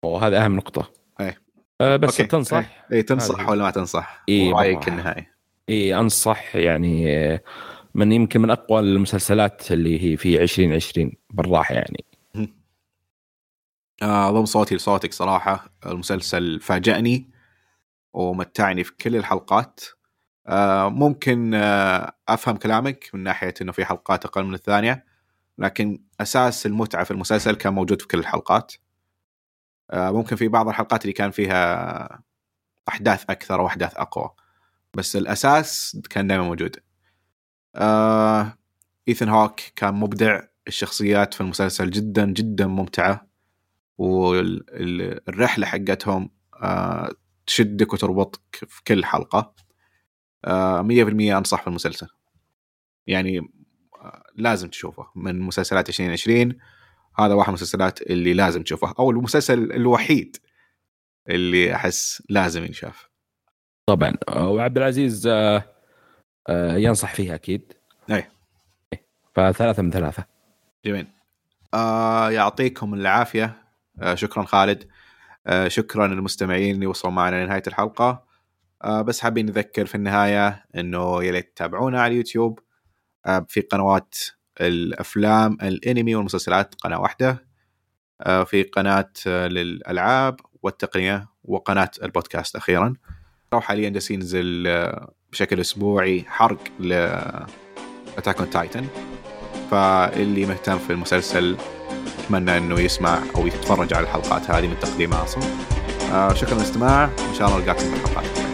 وهذا أهم نقطة أي. آه، بس أوكي. تنصح اي تنصح هذه. ولا ما تنصح؟ إيه، رايك. النهائي اي أنصح يعني آه، من يمكن من أقوى المسلسلات اللي هي في 2020 بالراحة يعني آه، ضم صوتي لصوتك صراحة المسلسل فاجأني ومتعني في كل الحلقات آه، ممكن آه، أفهم كلامك من ناحية إنه في حلقات أقل من الثانية لكن أساس المتعة في المسلسل كان موجود في كل الحلقات. آه، ممكن في بعض الحلقات اللي كان فيها أحداث أكثر وأحداث أقوى بس الأساس كان دائما موجود. آه، ايثن هوك كان مبدع الشخصيات في المسلسل جدا جدا ممتعة والرحلة حقتهم آه، تشدك وتربطك في كل حلقة. آه، 100% أنصح في المسلسل يعني آه، لازم تشوفه من مسلسلات 2020 هذا واحد من المسلسلات اللي لازم تشوفه أو المسلسل الوحيد اللي أحس لازم ينشاف. طبعا. آه، وعبد العزيز آه، آه، ينصح فيها أكيد. أي. فثلاثة من ثلاثة. جميل. آه يعطيكم العافية. آه شكرا خالد. آه شكرا للمستمعين اللي وصلوا معنا لنهاية الحلقة. آه بس حابين نذكر في النهاية إنه يا ليت تتابعونا على اليوتيوب آه في قنوات الأفلام الأنمي والمسلسلات قناة واحدة آه في قناة للألعاب والتقنية وقناة البودكاست أخيرا. وحاليا جالسين ينزل بشكل أسبوعي حلقات ل Attack on Titan فاللي مهتم في المسلسل أتمنى إنه يسمع أو يتفرج على الحلقات هذه من تقديم عاصم شكرا للاستماع. وان شاء الله نلقاكم في الحلقات.